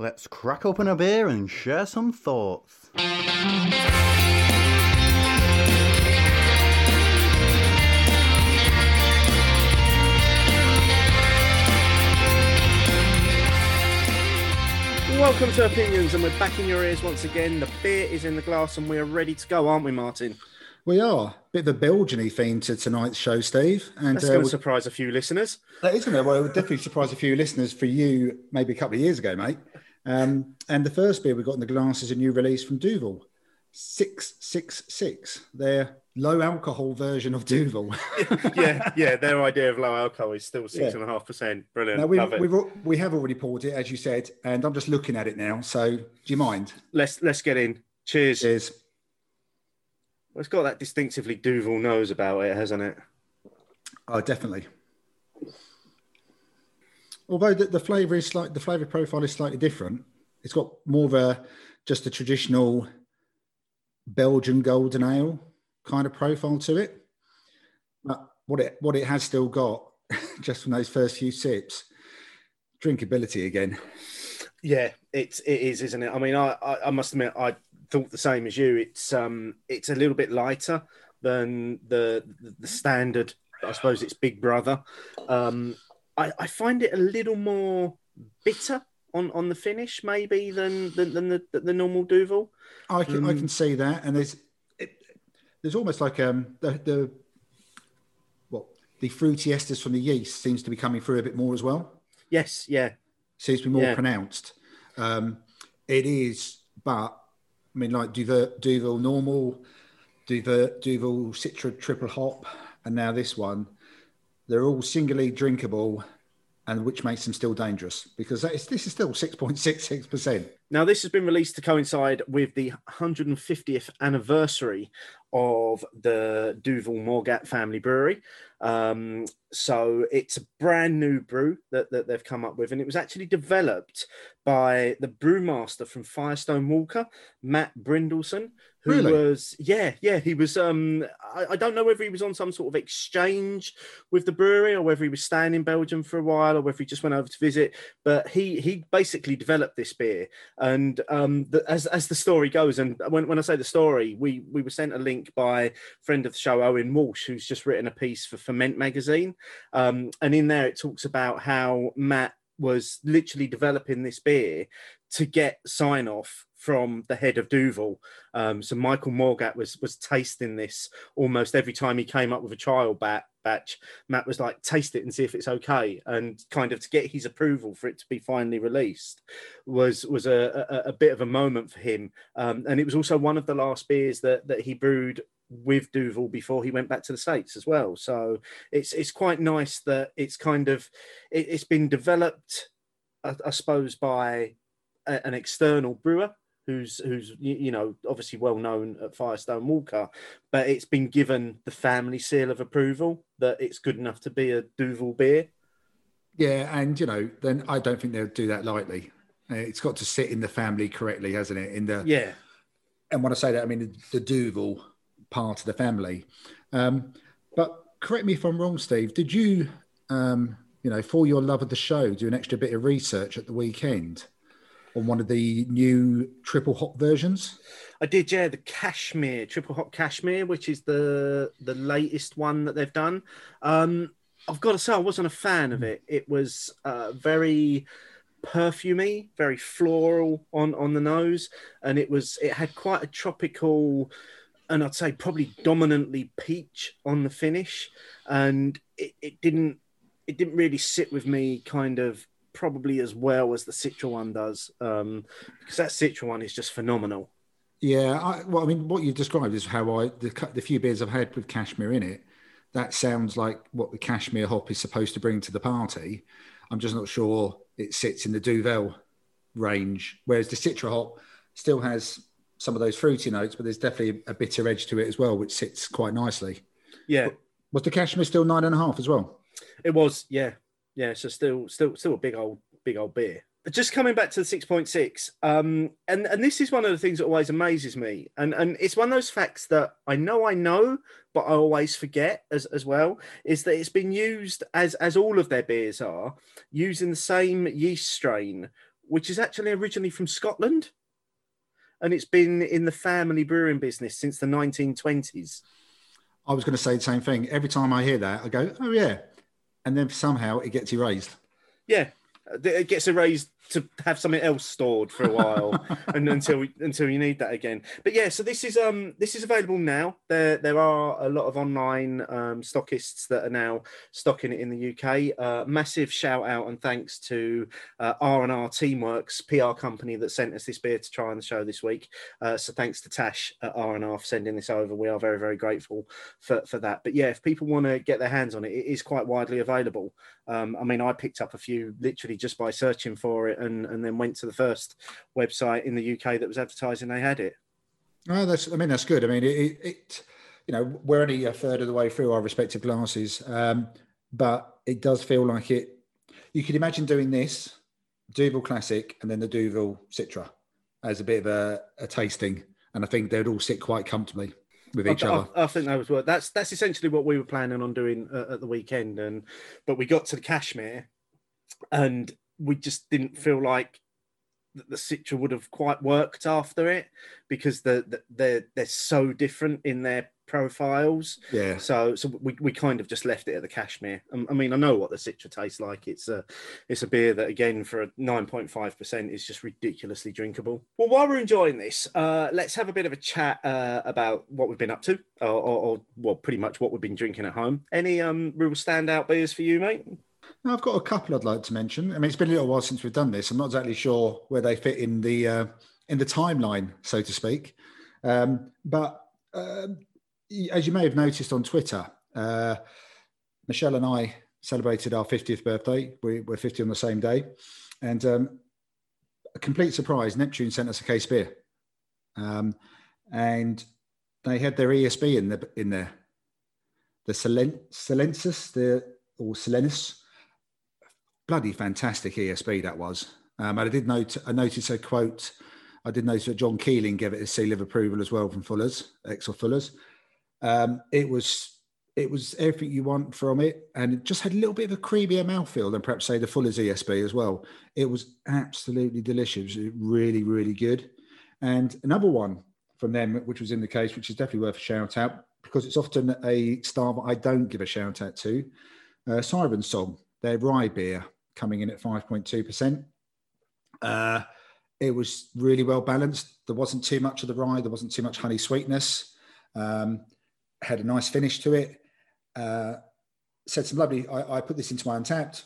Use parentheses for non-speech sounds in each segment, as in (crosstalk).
Let's crack open a beer and share some thoughts. Welcome to Hopinions, and we're back in your ears once again. The beer is in the glass, and we are ready to go, aren't we, Martin? We are. Bit of a Belgian theme to tonight's show, Steve. And That's uh, going to surprise a few listeners. That isn't it? Well, it would definitely surprise a few listeners for you maybe a couple of years ago, mate. Um, and the first beer we got in the glass is a new release from Duvel, 666. Their low alcohol version of Duvel. (laughs) yeah, yeah. Their idea of low alcohol is still six and a half percent. Brilliant. Now, we've, we've, we have already poured it, as you said, and I'm just looking at it now. So, do you mind? Let's let's get in. Cheers. Cheers. Well, it's got that distinctively Duvel nose about it, hasn't it? Oh, definitely. Although the, the flavour is like the flavour profile is slightly different. It's got more of a just a traditional Belgian golden ale kind of profile to it. But what it what it has still got, (laughs) just from those first few sips, drinkability again. Yeah, it's it is, isn't it? I mean, I, I, I must admit, I thought the same as you. It's um it's a little bit lighter than the the standard. I suppose it's Big Brother. Um, I, I find it a little more bitter on, on the finish, maybe than than, than the, the normal Duvel. I can um, I can see that, and there's it, there's almost like um the the what the fruity esters from the yeast seems to be coming through a bit more as well. Yes, yeah, seems to be more yeah. pronounced. Um, it is, but I mean, like Duvel, Duvel normal, Duvel, Duvel Citra triple hop, and now this one, they're all singly drinkable, and which makes them still dangerous because is, this is still six point six six percent. Now, this has been released to coincide with the 150th anniversary of the Duvel Moortgat family brewery. Um, so it's a brand new brew that, that they've come up with, and it was actually developed by the brewmaster from Firestone Walker, Matt Brynildson, who really? was yeah yeah he was um I, I, don't know whether he was on some sort of exchange with the brewery or whether he was staying in Belgium for a while or whether he just went over to visit, but he he basically developed this beer and um, the, as as the story goes, and when, when I say the story, we we were sent a link by friend of the show Owen Walsh, who's just written a piece for Ferment magazine, um, and in there it talks about how Matt was literally developing this beer to get sign off from the head of Duvel. Um, so Michael Moortgat was was tasting this almost every time he came up with a trial bat, batch. Matt was like, taste it and see if it's okay, and kind of to get his approval for it to be finally released was was a, a, a bit of a moment for him. Um, and it was also one of the last beers that that he brewed with Duvel before he went back to the states as well. So it's it's quite nice that it's kind of it, has been developed, I, I suppose, by a, an external brewer who's who's you know obviously well known at Firestone Walker, but it's been given the family seal of approval that it's good enough to be a Duvel beer. Yeah, and you know, then I don't think they'll do that lightly. It's got to sit in the family correctly, hasn't it? In the yeah. And when I say that, I mean the, the Duvel part of the family. Um, but correct me if I'm wrong, Steve. Did you, um, you know, for your love of the show, do an extra bit of research at the weekend? on one of the new triple hop versions? I did, yeah, the Cashmere triple hop Cashmere, which is the the latest one that they've done. Um, I've got to say, I wasn't a fan of it. It was uh, very perfumey, very floral on on the nose, and it was it had quite a tropical, and I'd say probably dominantly peach on the finish, and it, it didn't it didn't really sit with me kind of probably as well as the Citra one does, um, because that Citra one is just phenomenal. Yeah, I, well, I mean, what you described is how I the, the few beers I've had with cashmere in it. That sounds like what the cashmere hop is supposed to bring to the party. I'm just not sure it sits in the Duvel range, whereas the Citra hop still has some of those fruity notes, but there's definitely a bitter edge to it as well, which sits quite nicely. Yeah. Was the cashmere still nine and a half as well? It was, yeah, yeah, so still, still, still a big old, big old beer. Just coming back to the six point six, um, and and this is one of the things that always amazes me, and and it's one of those facts that I know I know, but I always forget as as well. Is that it's been used as as all of their beers are using the same yeast strain which is actually originally from Scotland, and it's been in the family brewing business since the 1920s. I was going to say the same thing. Every time I hear that, I go, "Oh yeah," and then somehow it gets erased. Yeah, it gets erased to have something else stored for a while (laughs) and until until you need that again. But yeah, so this is um this is available now. There there are a lot of online um, stockists that are now stocking it in the UK. Uh, massive shout out and thanks to uh, R and R Teamworks PR company that sent us this beer to try on the show this week. Uh, so thanks to Tash at R and R for sending this over. We are very very grateful for for that. But yeah, if people want to get their hands on it, it is quite widely available. Um, I mean, I picked up a few literally just by searching for it and, and then went to the first website in the UK that was advertising they had it. Oh, that's. I mean, that's good. I mean, it, it you know, we're only a third of the way through our respective glasses, um, but it does feel like it. You could imagine doing this Duvel Classic and then the Duvel Citra as a bit of a, a tasting, and I think they'd all sit quite comfortably with each I, other. I, I, think that was what that's that's essentially what we were planning on doing uh, at the weekend, and but we got to the Cashmere, and we just didn't feel like the Citra would have quite worked after it because the, the, they're they're so different in their profiles. Yeah. So so we, we kind of just left it at the Cashmere. I mean, I know what the Citra tastes like. It's a it's a beer that again for a nine point five percent is just ridiculously drinkable. Well, while we're enjoying this, uh, let's have a bit of a chat uh, about what we've been up to, or, or, or well, pretty much what we've been drinking at home. Any um real standout beers for you, mate? I've got a couple I'd like to mention. I mean, it's been a little while since we've done this. I'm not exactly sure where they fit in the uh, in the timeline, so to speak. Um, but um, as you may have noticed on Twitter, uh, Michelle and I celebrated our 50th birthday. We, were 50 on the same day, and um, a complete surprise. Neptune sent us a case beer, um, and they had their ESB in the in there. The Silensis, the or Silenus bloody fantastic ESB that was. Um, and I did note, I noticed a quote. I did notice that John Keeling gave it a seal of approval as well from Fuller's, Exel Fuller's. Um, it was it was everything you want from it, and it just had a little bit of a creamier mouthfeel than perhaps say the Fuller's ESB as well. It was absolutely delicious, really, really good. And another one from them, which was in the case, which is definitely worth a shout out because it's often a star that I don't give a shout out to. Uh, Siren Song, their rye beer coming in at 5.2%. Uh, it was really well balanced. There wasn't too much of the rye, there wasn't too much honey sweetness. Um, had a nice finish to it. Uh, said some lovely, I, I, put this into my Untappd,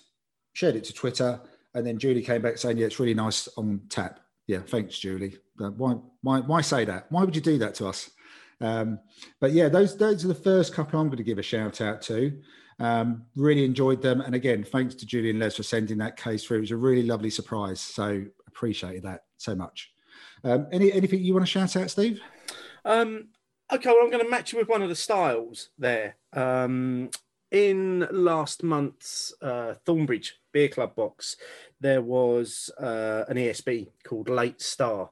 shared it to Twitter, and then Julie came back saying, Yeah, it's really nice on tap. Yeah, thanks, Julie. Uh, why, why, why say that? Why would you do that to us? Um, but yeah, those those are the first couple I'm going to give a shout out to. Um, really enjoyed them. And again, thanks to Julian Les for sending that case through. It was a really lovely surprise. So appreciated that so much. Um, any anything you want to shout out, Steve? Um, okay, well, I'm going to match you with one of the styles there. Um, in last month's uh, Thornbridge Beer Club box, there was uh, an ESB called Late Star,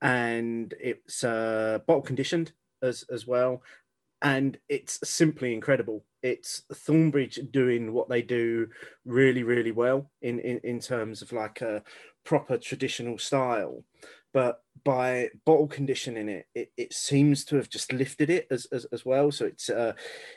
and it's uh, bottle conditioned as as well, and it's simply incredible it's Thornbridge doing what they do really, really well in, in, in terms of like a proper traditional style. But by bottle conditioning it, it, it seems to have just lifted it as, as, as well. So it's uh,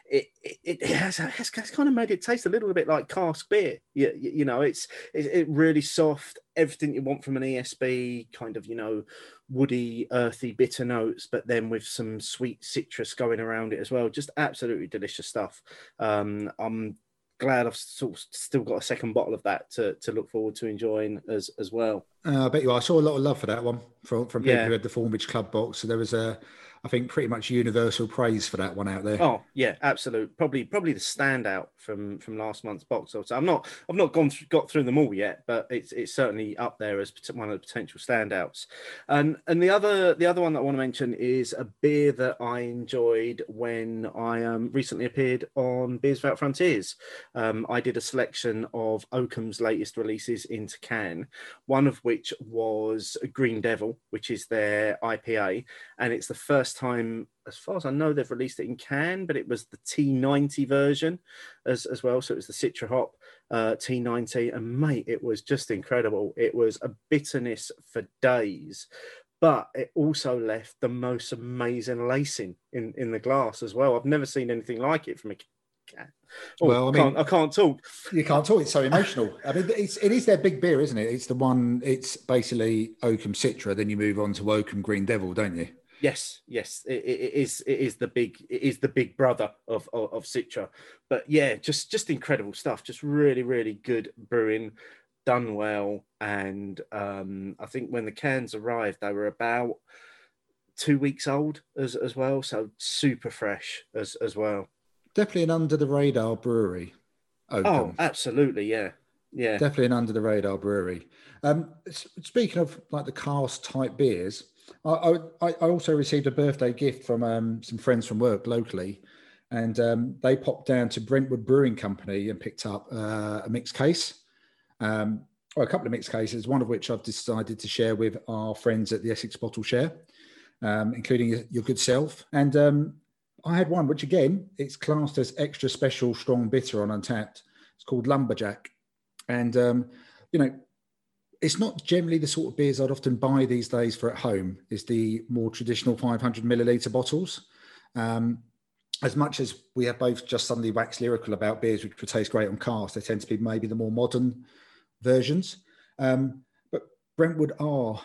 it, it, it has, has, has kind of made it taste a little bit like cask beer. You, you know, it's it, it really soft, everything you want from an ESB, kind of you know woody, earthy, bitter notes, but then with some sweet citrus going around it as well. Just absolutely delicious stuff. Um, I'm glad I've sort of still got a second bottle of that to, to look forward to enjoying as as well. Uh, I bet you. Are. I saw a lot of love for that one from from people yeah. who had the Thornbridge Club box. So there was a I think pretty much universal praise for that one out there. Oh yeah, absolute. Probably probably the standout from from last month's box. So I'm not I've not gone through, got through them all yet, but it's it's certainly up there as one of the potential standouts. And and the other the other one that I want to mention is a beer that I enjoyed when I um, recently appeared on Beers Without Frontiers. Um, I did a selection of Oakham's latest releases into can, one of which was Green Devil, which is their IPA, and it's the first first time, as far as I know, they've released it in can, but it was the T90 version as, as well. So it was the Citra hop. uh, T90, and mate, it was just incredible. It was a bitterness for days, but it also left the most amazing lacing in, in the glass as well. I've never seen anything like it from a can. Oh, well, I, mean, can't, I can't talk. You can't talk. It's so emotional. I mean, it's it is their big beer, isn't it? It's the one. It's basically Oakham Citra. Then you move on to Oakham Green Devil, don't you? Yes, yes, it, it is. It is the big. It is the big brother of, of of Citra. But yeah, just just incredible stuff. Just really, really good brewing, done well. And um, I think when the cans arrived, they were about two weeks old as as well. So super fresh as as well. Definitely an under the radar brewery. Oakham. Oh, absolutely, yeah yeah definitely an under the radar brewery um speaking of like the cask type beers I, I, I also received a birthday gift from um, some friends from work locally, and um, they popped down to Brentwood Brewing Company and picked up uh, a mixed case, um, or a couple of mixed cases, one of which I've decided to share with our friends at the Essex Bottle Share, um, including your good self. And um, I had one, which again, it's classed as extra special strong bitter on Untappd. It's called Lumberjack, and um, you know it's not generally the sort of beers I'd often buy these days for at home. Is the more traditional 500 milliliter bottles. Um, as much as we have both just suddenly waxed lyrical about beers which would taste great on cask, they tend to be maybe the more modern versions. Um, but Brentwood are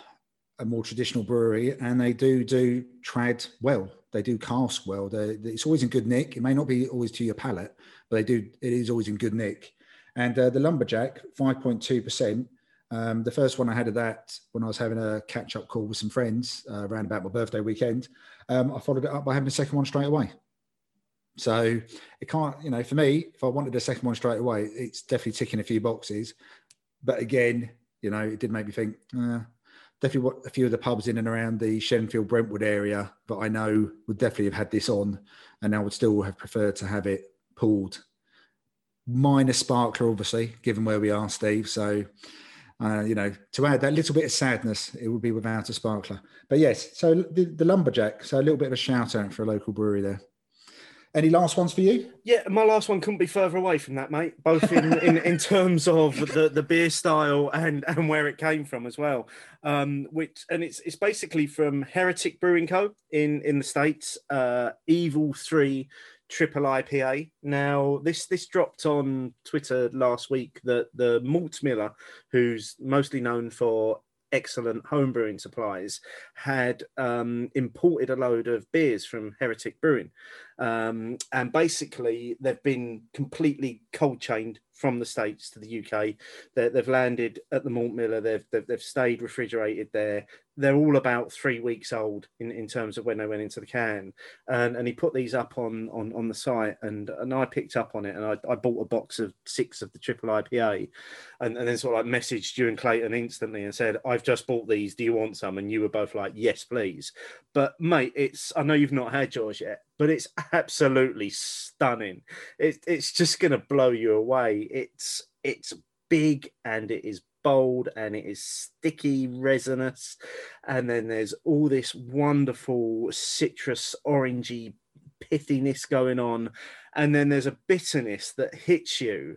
a more traditional brewery, and they do do trad well. They do cask well. They're, it's always in good nick. It may not be always to your palate, but they do. It is always in good nick. And uh, the lumberjack, five point two percent um, the first one I had of that when I was having a catch up call with some friends uh, around about my birthday weekend, um, I followed it up by having a second one straight away. So it can't, you know, for me, if I wanted a second one straight away, it's definitely ticking a few boxes. But again, you know, it did make me think, uh, definitely what a few of the pubs in and around the Shenfield Brentwood area that I know would definitely have had this on, and I would still have preferred to have it pulled. Minus sparkler, obviously, given where we are, Steve. So uh, you know, to add that little bit of sadness, it would be without a sparkler. But yes, so the, the lumberjack. So a little bit of a shout out for a local brewery there. Any last ones for you? Yeah, my last one couldn't be further away from that, mate. Both in, in, (laughs) in terms of the, the beer style and, and where it came from as well. Um, which and it's it's basically from Heretic Brewing Co. in in the states. Uh, Evil Three triple IPA. Now, this this dropped on Twitter last week that the malt miller, who's mostly known for excellent homebrewing supplies, had um, imported a load of beers from Heretic Brewing, um, and basically they've been completely cold chained from the states to the UK. they have landed at the malt miller. They've, they've, they've stayed refrigerated there they're all about three weeks old in, in terms of when they went into the can. And, and he put these up on, on, on the site and, and I picked up on it and I, I bought a box of six of the triple IPA and, and then sort of like messaged you and Clayton instantly and said, I've just bought these. Do you want some? And you were both like, yes, please. But mate, it's, I know you've not had yours yet, but it's absolutely stunning. It, it's just going to blow you away. It's, it's big and it is bold and it is sticky resinous and then there's all this wonderful citrus orangey pithiness going on and then there's a bitterness that hits you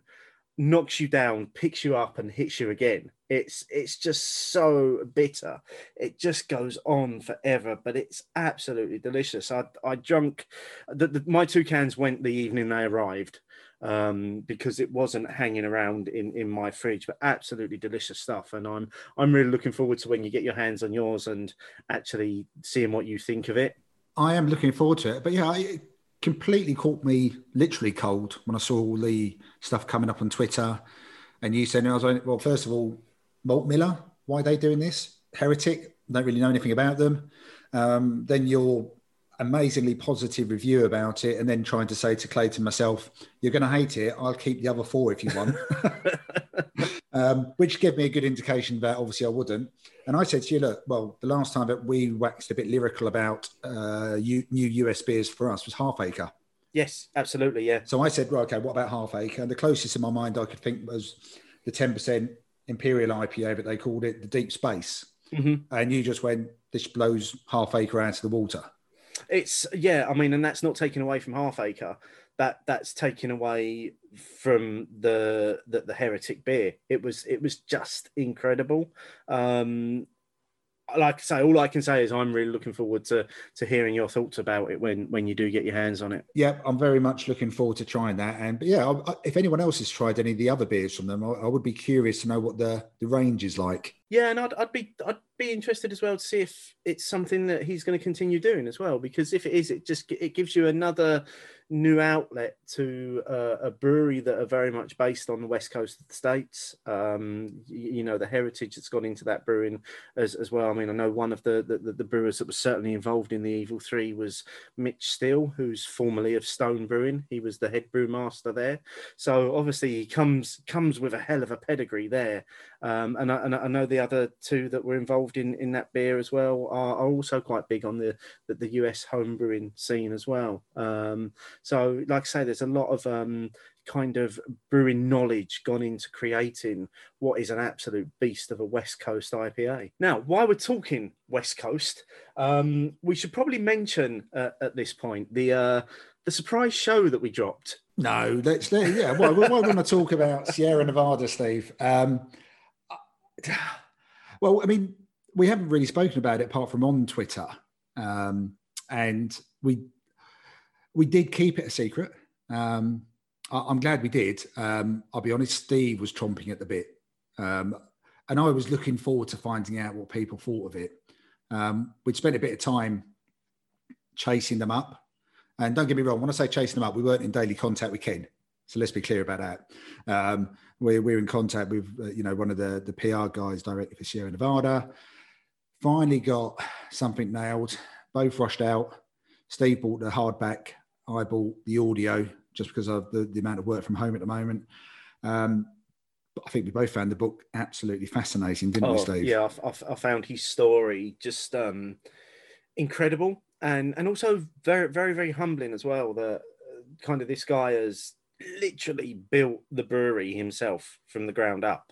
knocks you down picks you up and hits you again it's it's just so bitter it just goes on forever but it's absolutely delicious i i drunk the, the, my two cans went the evening they arrived um, because it wasn't hanging around in, in my fridge. But absolutely delicious stuff, and I'm I'm really looking forward to when you get your hands on yours and actually seeing what you think of it. I am looking forward to it, but yeah, it completely caught me literally cold when I saw all the stuff coming up on Twitter, and you said, I was well, first of all, Malt Miller, why are they doing this? Heretic, don't really know anything about them. Um, then you're amazingly positive review about it and then trying to say to Clayton myself, you're going to hate it. I'll keep the other four if you want, (laughs) um, which gave me a good indication that obviously I wouldn't. And I said to you, look, well, the last time that we waxed a bit lyrical about uh, new US beers for us was Half Acre. Yes, absolutely. Yeah. So I said, well, okay, what about Half Acre? And the closest in my mind I could think was the 10% Imperial IPA, but they called it the Deep Space. Mm-hmm. And you just went, this blows Half Acre out of the water it's yeah. I mean, and that's not taken away from Half Acre. that that's taken away from the, the the heretic beer. It was it was just incredible. Um, like I say, all I can say is I'm really looking forward to to hearing your thoughts about it when when you do get your hands on it. Yeah, I'm very much looking forward to trying that. And yeah, I, if anyone else has tried any of the other beers from them, I, I, would be curious to know what the the range is like. Yeah, and I'd, I'd be I'd be interested as well to see if it's something that he's going to continue doing as well. Because if it is, it just it gives you another new outlet to uh, a brewery that are very much based on the west coast of the states. Um, you, you, know the heritage that's gone into that brewing as, as well. I mean, I know one of the, the, the brewers that was certainly involved in the Evil Three was Mitch Steele, who's formerly of Stone Brewing. He was the head brewmaster there, so obviously he comes comes with a hell of a pedigree there. Um, and, I, and I know the other two that were involved in, in that beer as well are, are also quite big on the, the, the US home brewing scene as well. Um, so, like I say, there's a lot of um, kind of brewing knowledge gone into creating what is an absolute beast of a West Coast IPA. Now, while we're talking West Coast, um, we should probably mention uh, at this point the uh, the surprise show that we dropped. No, that's yeah. We're, we're going to talk about Sierra Nevada, Steve. Um, (sighs) well, I mean, we haven't really spoken about it apart from on Twitter, um, and we we did keep it a secret. Um, I, am glad we did. Um, I'll be honest, Steve was chomping at the bit, um, and I was looking forward to finding out what people thought of it. Um, we'd spent a bit of time chasing them up, and don't get me wrong, when I say chasing them up, we weren't in daily contact with Ken. So let's be clear about that. We're, we're in contact with uh, you know one of the the PR guys directly for Sierra Nevada. Finally got something nailed. Both rushed out. Steve bought the hardback. I bought the audio just because of the, the amount of work from home at the moment. Um, but I think we both found the book absolutely fascinating, didn't oh, we, Steve? Yeah, I, I, found his story just um, incredible and and also very very very humbling as well. That uh, kind of this guy has literally built the brewery himself from the ground up.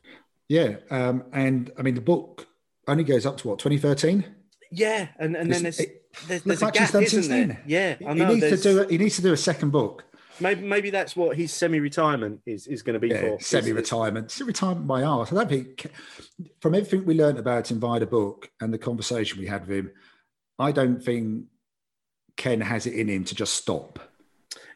Yeah, um, and I mean the book only goes up to what 2013. Yeah, and, and then there's, it, there's, there's a gap, isn't there? Yeah, I know. He needs to do. A, he needs to do a second book. Maybe maybe that's what his semi-retirement is is going to be yeah, for. Semi-retirement, semi-retirement by art. I don't think from everything we learned about him via the book and the conversation we had with him, I don't think Ken has it in him to just stop.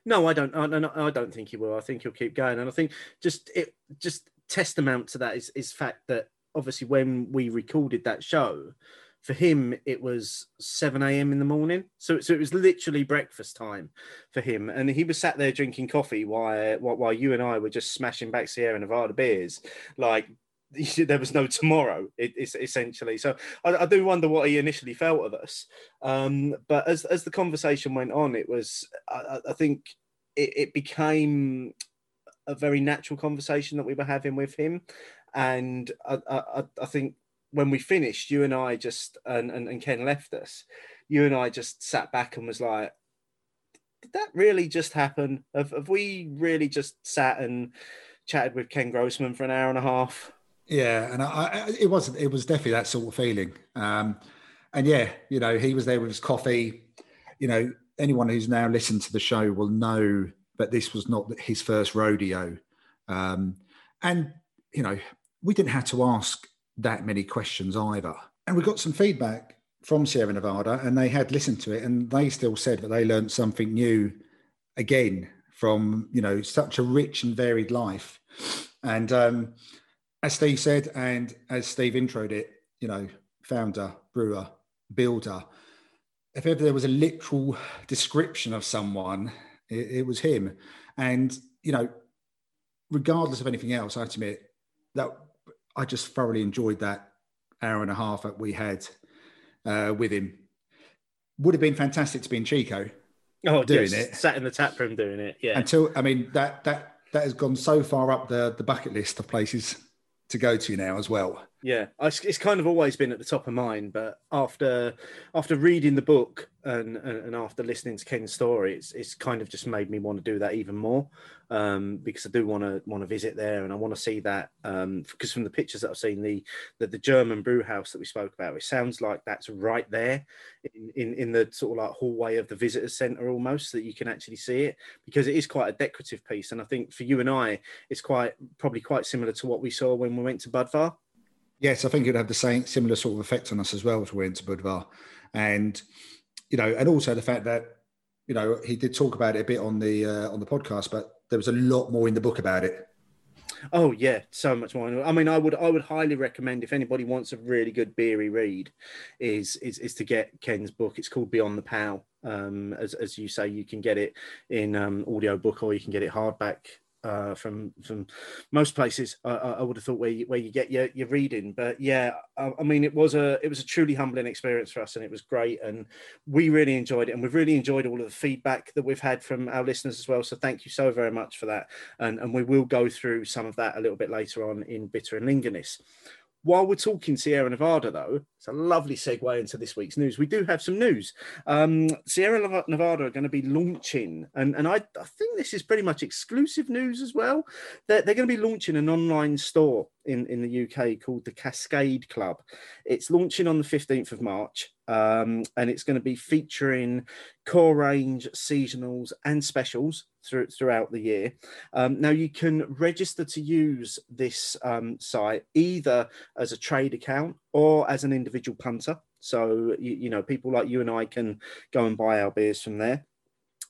No, I don't. I, I don't think he will. I think he'll keep going, and I think just it just testament to that is is fact that obviously when we recorded that show, for him it was 7 a.m in the morning so, so it was literally breakfast time for him and he was sat there drinking coffee while while you and i were just smashing back sierra nevada beers like (laughs) there was no tomorrow it, it's essentially. So I, I, do wonder what he initially felt of us. Um, but as, as the conversation went on it was i, I think it, it, became a very natural conversation that we were having with him. And i, I, I think when we finished you and i just and, and, and ken left us you and i just sat back and was like did that really just happen? Have, have we really just sat and chatted with ken grossman for an hour and a half yeah, and I, I, it wasn't. It was definitely that sort of feeling. Um, and yeah, you know, he was there with his coffee. You know, anyone who's now listened to the show will know that this was not his first rodeo. Um, and you know, we didn't have to ask that many questions either. And we got some feedback from Sierra Nevada, and they had listened to it, and they still said that they learned something new again from you know such a rich and varied life. And um, as Steve said, and as Steve introed it, you know, founder, brewer, builder. If ever there was a literal description of someone, it, it was him. And you know, regardless of anything else, I admit that I just thoroughly enjoyed that hour and a half that we had uh, with him. Would have been fantastic to be in Chico. Oh, doing it, sat in the tap room doing it. Yeah. Until I mean that that that has gone so far up the the bucket list of places to go to now as well. Yeah, it's kind of always been at the top of mind, but after after reading the book and, and, after listening to Ken's story, it's it's kind of just made me want to do that even more um, because I do want to want to visit there and I want to see that um, because from the pictures that I've seen, the, the, the German brew house that we spoke about, it sounds like that's right there in, in, in the sort of like hallway of the visitor centre almost that you can actually see it because it is quite a decorative piece and I think for you and I, it's quite probably quite similar to what we saw when we went to Budvar. Yes, I think it'd have the same similar sort of effect on us as well as we went to Budvar, and you know, and also the fact that you know he did talk about it a bit on the uh, on the podcast, but there was a lot more in the book about it. Oh yeah, so much more. I mean, I would I would highly recommend if anybody wants a really good beery read, is is is to get Ken's book. It's called Beyond the Pale. Um, as as you say, you can get it in um, audio book or you can get it hardback uh, from from most places. I, I, would have thought where you, where you get your, your reading, but yeah, I, I, mean it was a it was a truly humbling experience for us, and it was great, and we really enjoyed it, and we've really enjoyed all of the feedback that we've had from our listeners as well. So thank you so very much for that, and and we will go through some of that a little bit later on in Bitter and Lingerness. While we're talking Sierra Nevada, though, it's a lovely segue into this week's news. We do have some news. Um, Sierra Nevada are going to be launching, and, and I, I think this is pretty much exclusive news as well. They're, they're going to be launching an online store in, in the UK called the Cascade Club. It's launching on the 15th of March, um, and it's going to be featuring core range, seasonals, and specials through, throughout the year. Um, now, you can register to use this um, site either as a trade account or as an individual punter. So, you, you know, people like you and I can go and buy our beers from there.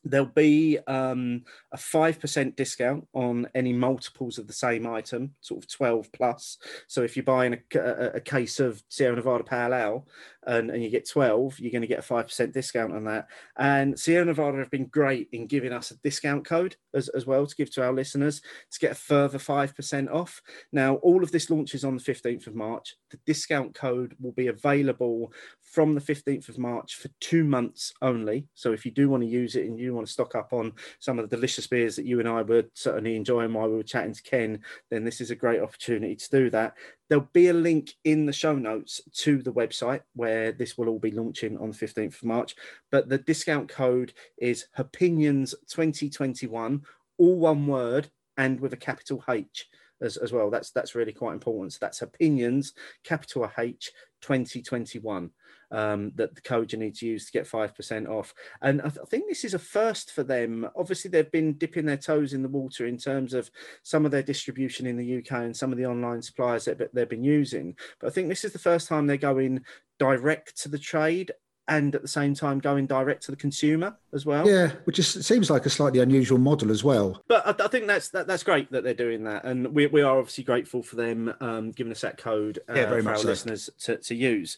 There'll be um, a 5% discount on any multiples of the same item, sort of 12 plus. So if you're buying a, a, a case of Sierra Nevada Pale Ale and, and you get 12, you're going to get a 5% discount on that. And Sierra Nevada have been great in giving us a discount code as, as well to give to our listeners to get a further 5% off. Now, all of this launches on the 15th of March. The discount code will be available from the 15th of March for two months only. So if you do want to use it and you want to stock up on some of the delicious beers that you and I were certainly enjoying while we were chatting to Ken, then this is a great opportunity to do that. There'll be a link in the show notes to the website where this will all be launching on the 15th of March. But the discount code is Hopinions 2021, all one word and with a capital H. As, as well. That's that's really quite important. So that's Hopinions, capital H, 2021 um, that the code you need to use to get 5% off. And I, th- I, think this is a first for them. Obviously, they've been dipping their toes in the water in terms of some of their distribution in the UK and some of the online suppliers that they've been using. But I think this is the first time they're going direct to the trade and at the same time going direct to the consumer as well. Yeah, which is, seems like a slightly unusual model as well. But I, I think that's that, that's great that they're doing that, and we, we are obviously grateful for them um, giving us that code uh, yeah, very for much our so. listeners to, to use.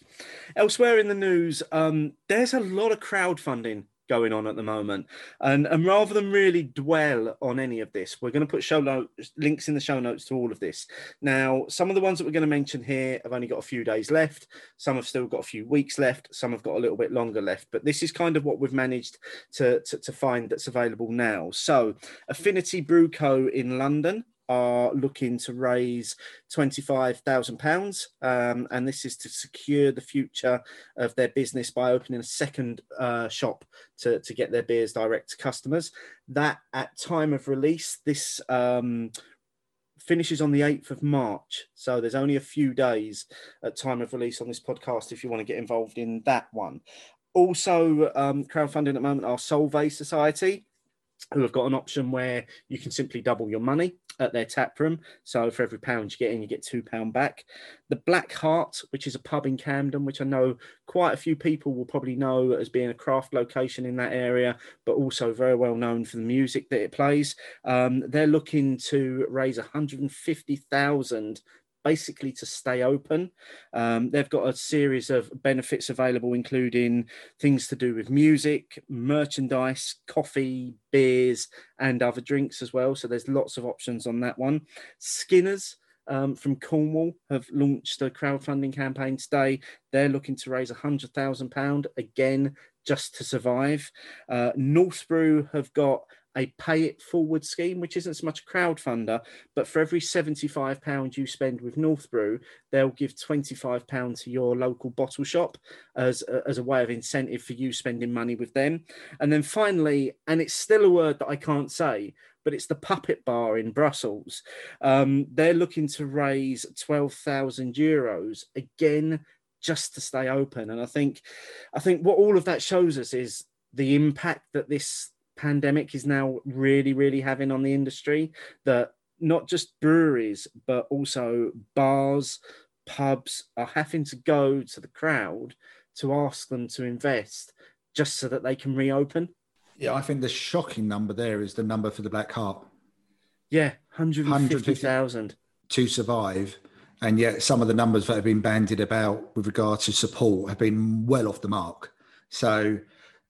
Elsewhere in the news, um, there's a lot of crowdfunding going on at the moment. And, and rather than really dwell on any of this, we're going to put show notes, links in the show notes to all of this. Now, some of the ones that we're going to mention here have only got a few days left. Some have still got a few weeks left. Some have got a little bit longer left. But this is kind of what we've managed to, to, to find that's available now. So, Affinity Brew Co. in London are looking to raise £25,000. Um, and this is to secure the future of their business by opening a second uh, shop to, to get their beers direct to customers. That at time of release, this um, finishes on the 8th of March. So there's only a few days at time of release on this podcast if you want to get involved in that one. Also, um, crowdfunding at the moment are Solvay Society who have got an option where you can simply double your money at their tap room. So for every pound you get in, you get two pound back. The Black Heart, which is a pub in Camden, which I know quite a few people will probably know as being a craft location in that area, but also very well known for the music that it plays. Um, they're looking to raise 150,000 basically to stay open. Um, they've got a series of benefits available, including things to do with music, merchandise, coffee, beers, and other drinks as well. So there's lots of options on that one. Skinners. Um, from Cornwall have launched a crowdfunding campaign today. They're looking to raise a hundred thousand pound again just to survive. Uh, Northbrew have got a pay it forward scheme, which isn't so much a crowdfunder, but for every £75 you spend with North Brew, they'll give £25 to your local bottle shop as, as a way of incentive for you spending money with them. And then finally, and it's still a word that I can't say, but it's the Puppet Bar in Brussels. Um, they're looking to raise 12,000 euros again just to stay open. And I think, I think what all of that shows us is the impact that this pandemic is now really, really having on the industry. That not just breweries, but also bars, pubs are having to go to the crowd to ask them to invest just so that they can reopen. Yeah, I think the shocking number there is the number for the Black Heart. Yeah, 150,000 to survive. And yet, some of the numbers that have been bandied about with regard to support have been well off the mark. So,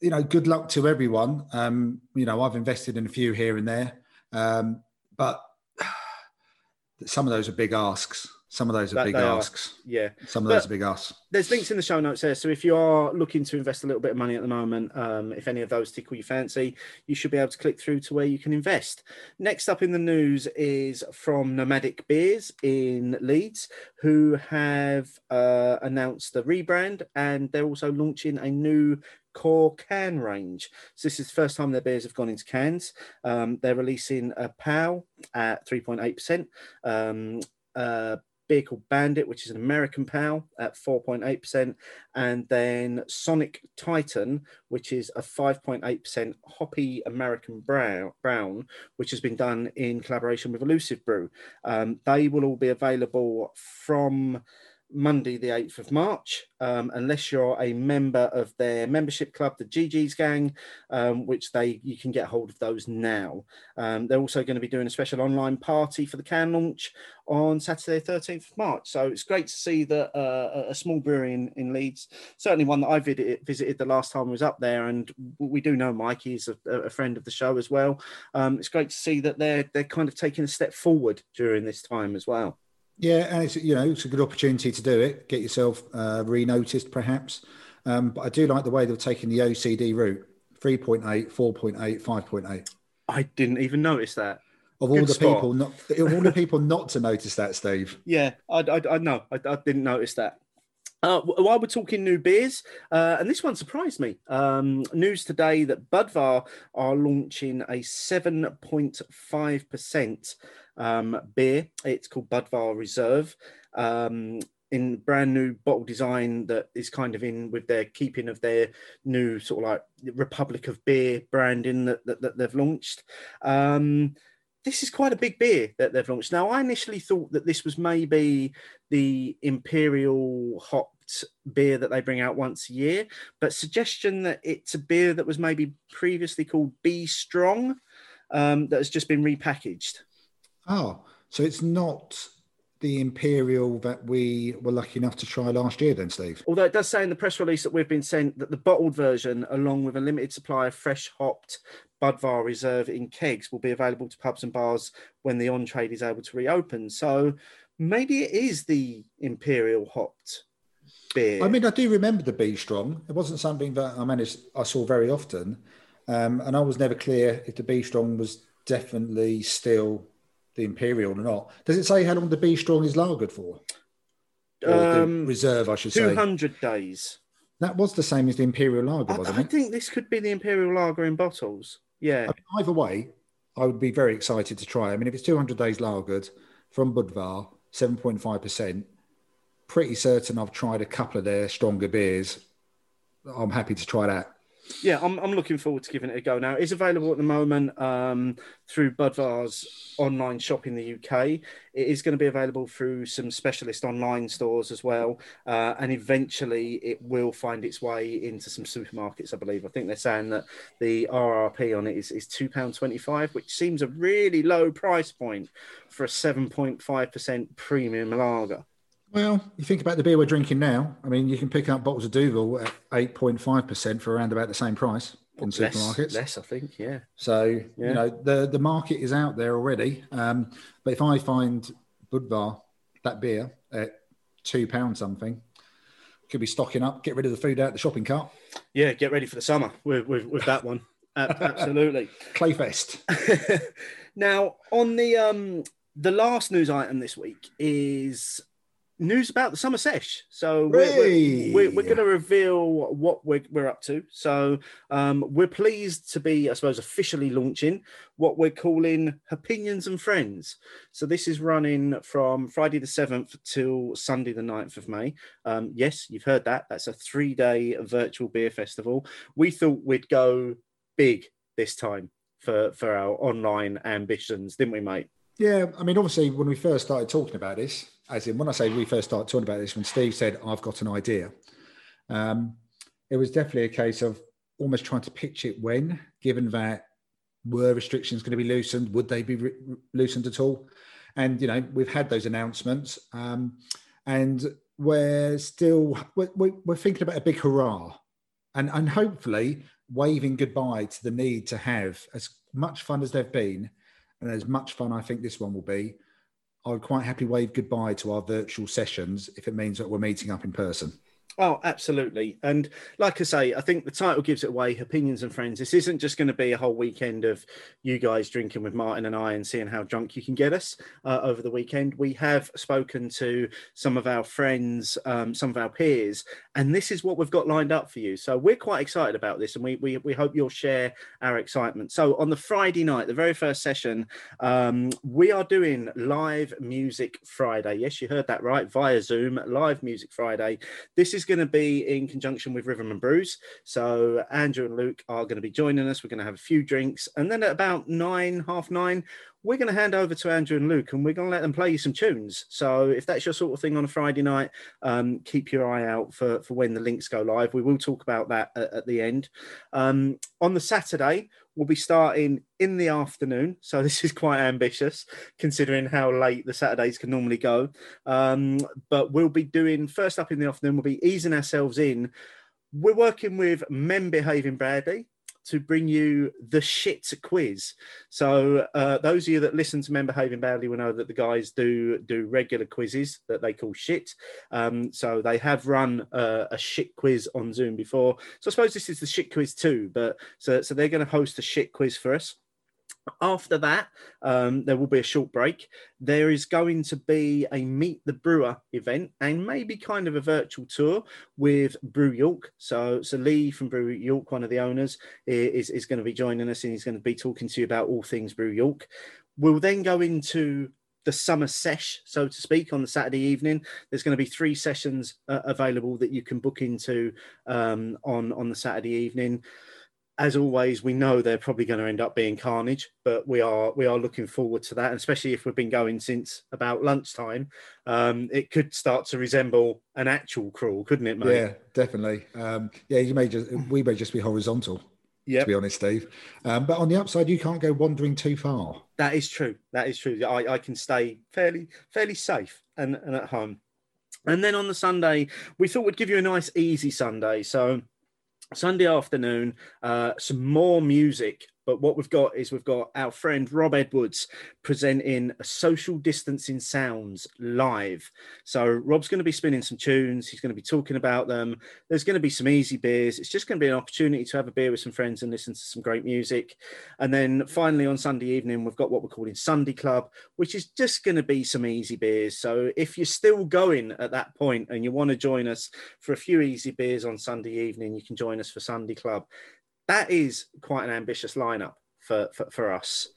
you know, good luck to everyone. Um, you know, I've invested in a few here and there, um, but (sighs) some of those are big asks. Some of those are that big asks. Are. Yeah. Some of but those are big asks. There's links in the show notes there. So if you are looking to invest a little bit of money at the moment, um, if any of those tickle your fancy, you should be able to click through to where you can invest. Next up in the news is from Nomadic Beers in Leeds, who have uh, announced the rebrand and they're also launching a new core can range. So this is the first time their beers have gone into cans. Um, they're releasing a POW at 3.8%. Um, uh, beer called Bandit, which is an American POW at 4.8%, and then Sonic Titan, which is a 5.8% hoppy American brown, brown, which has been done in collaboration with Elusive Brew. Um, they will all be available from Monday, the 8th of March, um, unless you're a member of their membership club, the GG's Gang, um, which they you can get hold of those now. Um, they're also going to be doing a special online party for the can launch on Saturday, 13th of March. So it's great to see that uh, a small brewery in, in Leeds, certainly one that I visited, visited the last time I was up there, and we do know Mikey is a, a friend of the show as well. Um, it's great to see that they're they're kind of taking a step forward during this time as well. Yeah, and it's you know it's a good opportunity to do it, get yourself uh, re-noticed perhaps. Um, but I do like the way they're taking the OCD route: 3.8, 4.8, 5.8. I didn't even notice that. Of all good the spot. people not, of all the people not to notice that, Steve. (laughs) Yeah, I, I, I know, I, I didn't notice that. Uh, while we're talking new beers, uh, and this one surprised me. Um, news today that Budvar are launching a 7.5% um, beer. It's called Budvar Reserve. Um, in brand new bottle design that is kind of in with their keeping of their new sort of like Republic of Beer branding that, that, that they've launched. Um, this is quite a big beer that they've launched. Now, I initially thought that this was maybe the Imperial hopped beer that they bring out once a year, but suggestion that it's a beer that was maybe previously called Be Strong um, that has just been repackaged. Oh, so it's not the Imperial that we were lucky enough to try last year, then, Steve? Although it does say in the press release that we've been sent that the bottled version, along with a limited supply of fresh hopped Budvar Reserve in kegs, will be available to pubs and bars when the on trade is able to reopen. So maybe it is the Imperial hopped beer. I mean, I do remember the B Strong. It wasn't something that I managed, I saw very often. Um, and I was never clear if the B Strong was definitely still the Imperial or not. Does it say how long the Be Strong is lagered for? Um, reserve, I should 200 say. 200 days. That was the same as the Imperial Lager, wasn't I, it? I think this could be the Imperial Lager in bottles. Yeah. I mean, either way, I would be very excited to try. I mean, if it's 200 days lagered from Budvar, 7.5%, pretty certain I've tried a couple of their stronger beers. I'm happy to try that yeah, I'm, I'm looking forward to giving it a go now. It's available at the moment um, through Budvar's online shop in the UK. It is going to be available through some specialist online stores as well. Uh, and eventually it will find its way into some supermarkets, I believe. I think they're saying that the RRP on it is, is £2.25, which seems a really low price point for a 7.5% premium lager. Well, you think about the beer we're drinking now. I mean, you can pick up bottles of Duvel at eight point five percent for around about the same price in less, supermarkets. Less, I think. Yeah. So yeah. you know the the market is out there already. Um, but if I find Budvar that beer at two pounds something, could be stocking up, get rid of the food out the shopping cart. Yeah, get ready for the summer with with, with that one. (laughs) absolutely. Clayfest. (laughs) now, on the um the last news item this week is news about the summer sesh. So we're, we're, we're, we're going to reveal what we're, we're up to. So um, we're pleased to be, I suppose, officially launching what we're calling Hopinions and Friends. So this is running from Friday the 7th till Sunday the 9th of May. Um, yes, you've heard that. That's a three day virtual beer festival. We thought we'd go big this time for, for our online ambitions, didn't we, mate? Yeah, I mean, obviously, when we first started talking about this, as in when I say we first started talking about this, when Steve said, I've got an idea, um, it was definitely a case of almost trying to pitch it when, given that were restrictions going to be loosened? Would they be re- loosened at all? And, you know, we've had those announcements um, and we're still, we're, we're thinking about a big hurrah and, and hopefully waving goodbye to the need to have as much fun as they've been and as much fun I think this one will be I would quite happily wave goodbye to our virtual sessions if it means that we're meeting up in person. Oh, absolutely. And like I say, I think the title gives it away Hopinions and Friends. This isn't just going to be a whole weekend of you guys drinking with Martin and I and seeing how drunk you can get us uh, over the weekend. We have spoken to some of our friends, um, some of our peers, and this is what we've got lined up for you. So we're quite excited about this and we, we, we hope you'll share our excitement. So on the Friday night, the very first session, um, we are doing live music Friday. Yes, you heard that right, via Zoom, live music Friday. This is is going to be in conjunction with Rhythm and Brews. So Andrew and Luke are going to be joining us. We're going to have a few drinks, and then at about nine, half nine, we're going to hand over to Andrew and Luke, and we're going to let them play you some tunes. So if that's your sort of thing on a Friday night, um, keep your eye out for for when the links go live. We will talk about that at, at the end. Um, on the Saturday, we'll be starting in the afternoon. So this is quite ambitious considering how late the Saturdays can normally go. Um, but we'll be doing first up in the afternoon, we'll be easing ourselves in. We're working with Men Behaving Badly to bring you the shit quiz. So uh, those of you that listen to Men Behaving Badly will know that the guys do do regular quizzes that they call shit. Um, so they have run uh, a shit quiz on Zoom before. So I suppose this is the shit quiz too. But so so they're going to host a shit quiz for us. After that, um, there will be a short break. There is going to be a Meet the Brewer event and maybe kind of a virtual tour with Brew York. So, so Lee from Brew York, one of the owners, is, is going to be joining us and he's going to be talking to you about all things Brew York. We'll then go into the summer sesh, so to speak, on the Saturday evening. There's going to be three sessions uh, available that you can book into um, on on the Saturday evening as always, we know they're probably going to end up being carnage, but we are we are looking forward to that, and especially if we've been going since about lunchtime. Um, it could start to resemble an actual crawl, couldn't it, mate? Yeah, definitely. Um, yeah, you may just we may just be horizontal. Yeah, to be honest, Steve. Um, but on the upside, you can't go wandering too far. That is true. That is true. I, I can stay fairly fairly safe and, and at home. And then on the Sunday, we thought we'd give you a nice easy Sunday. So Sunday afternoon, uh, some more music but what we've got is we've got our friend Rob Edwards presenting a social distancing sounds live. So Rob's going to be spinning some tunes. He's going to be talking about them. There's going to be some easy beers. It's just going to be an opportunity to have a beer with some friends and listen to some great music. And then finally on Sunday evening, we've got what we're calling Sunday Club, which is just going to be some easy beers. So if you're still going at that point and you want to join us for a few easy beers on Sunday evening, you can join us for Sunday Club that is quite an ambitious lineup for, for, for us.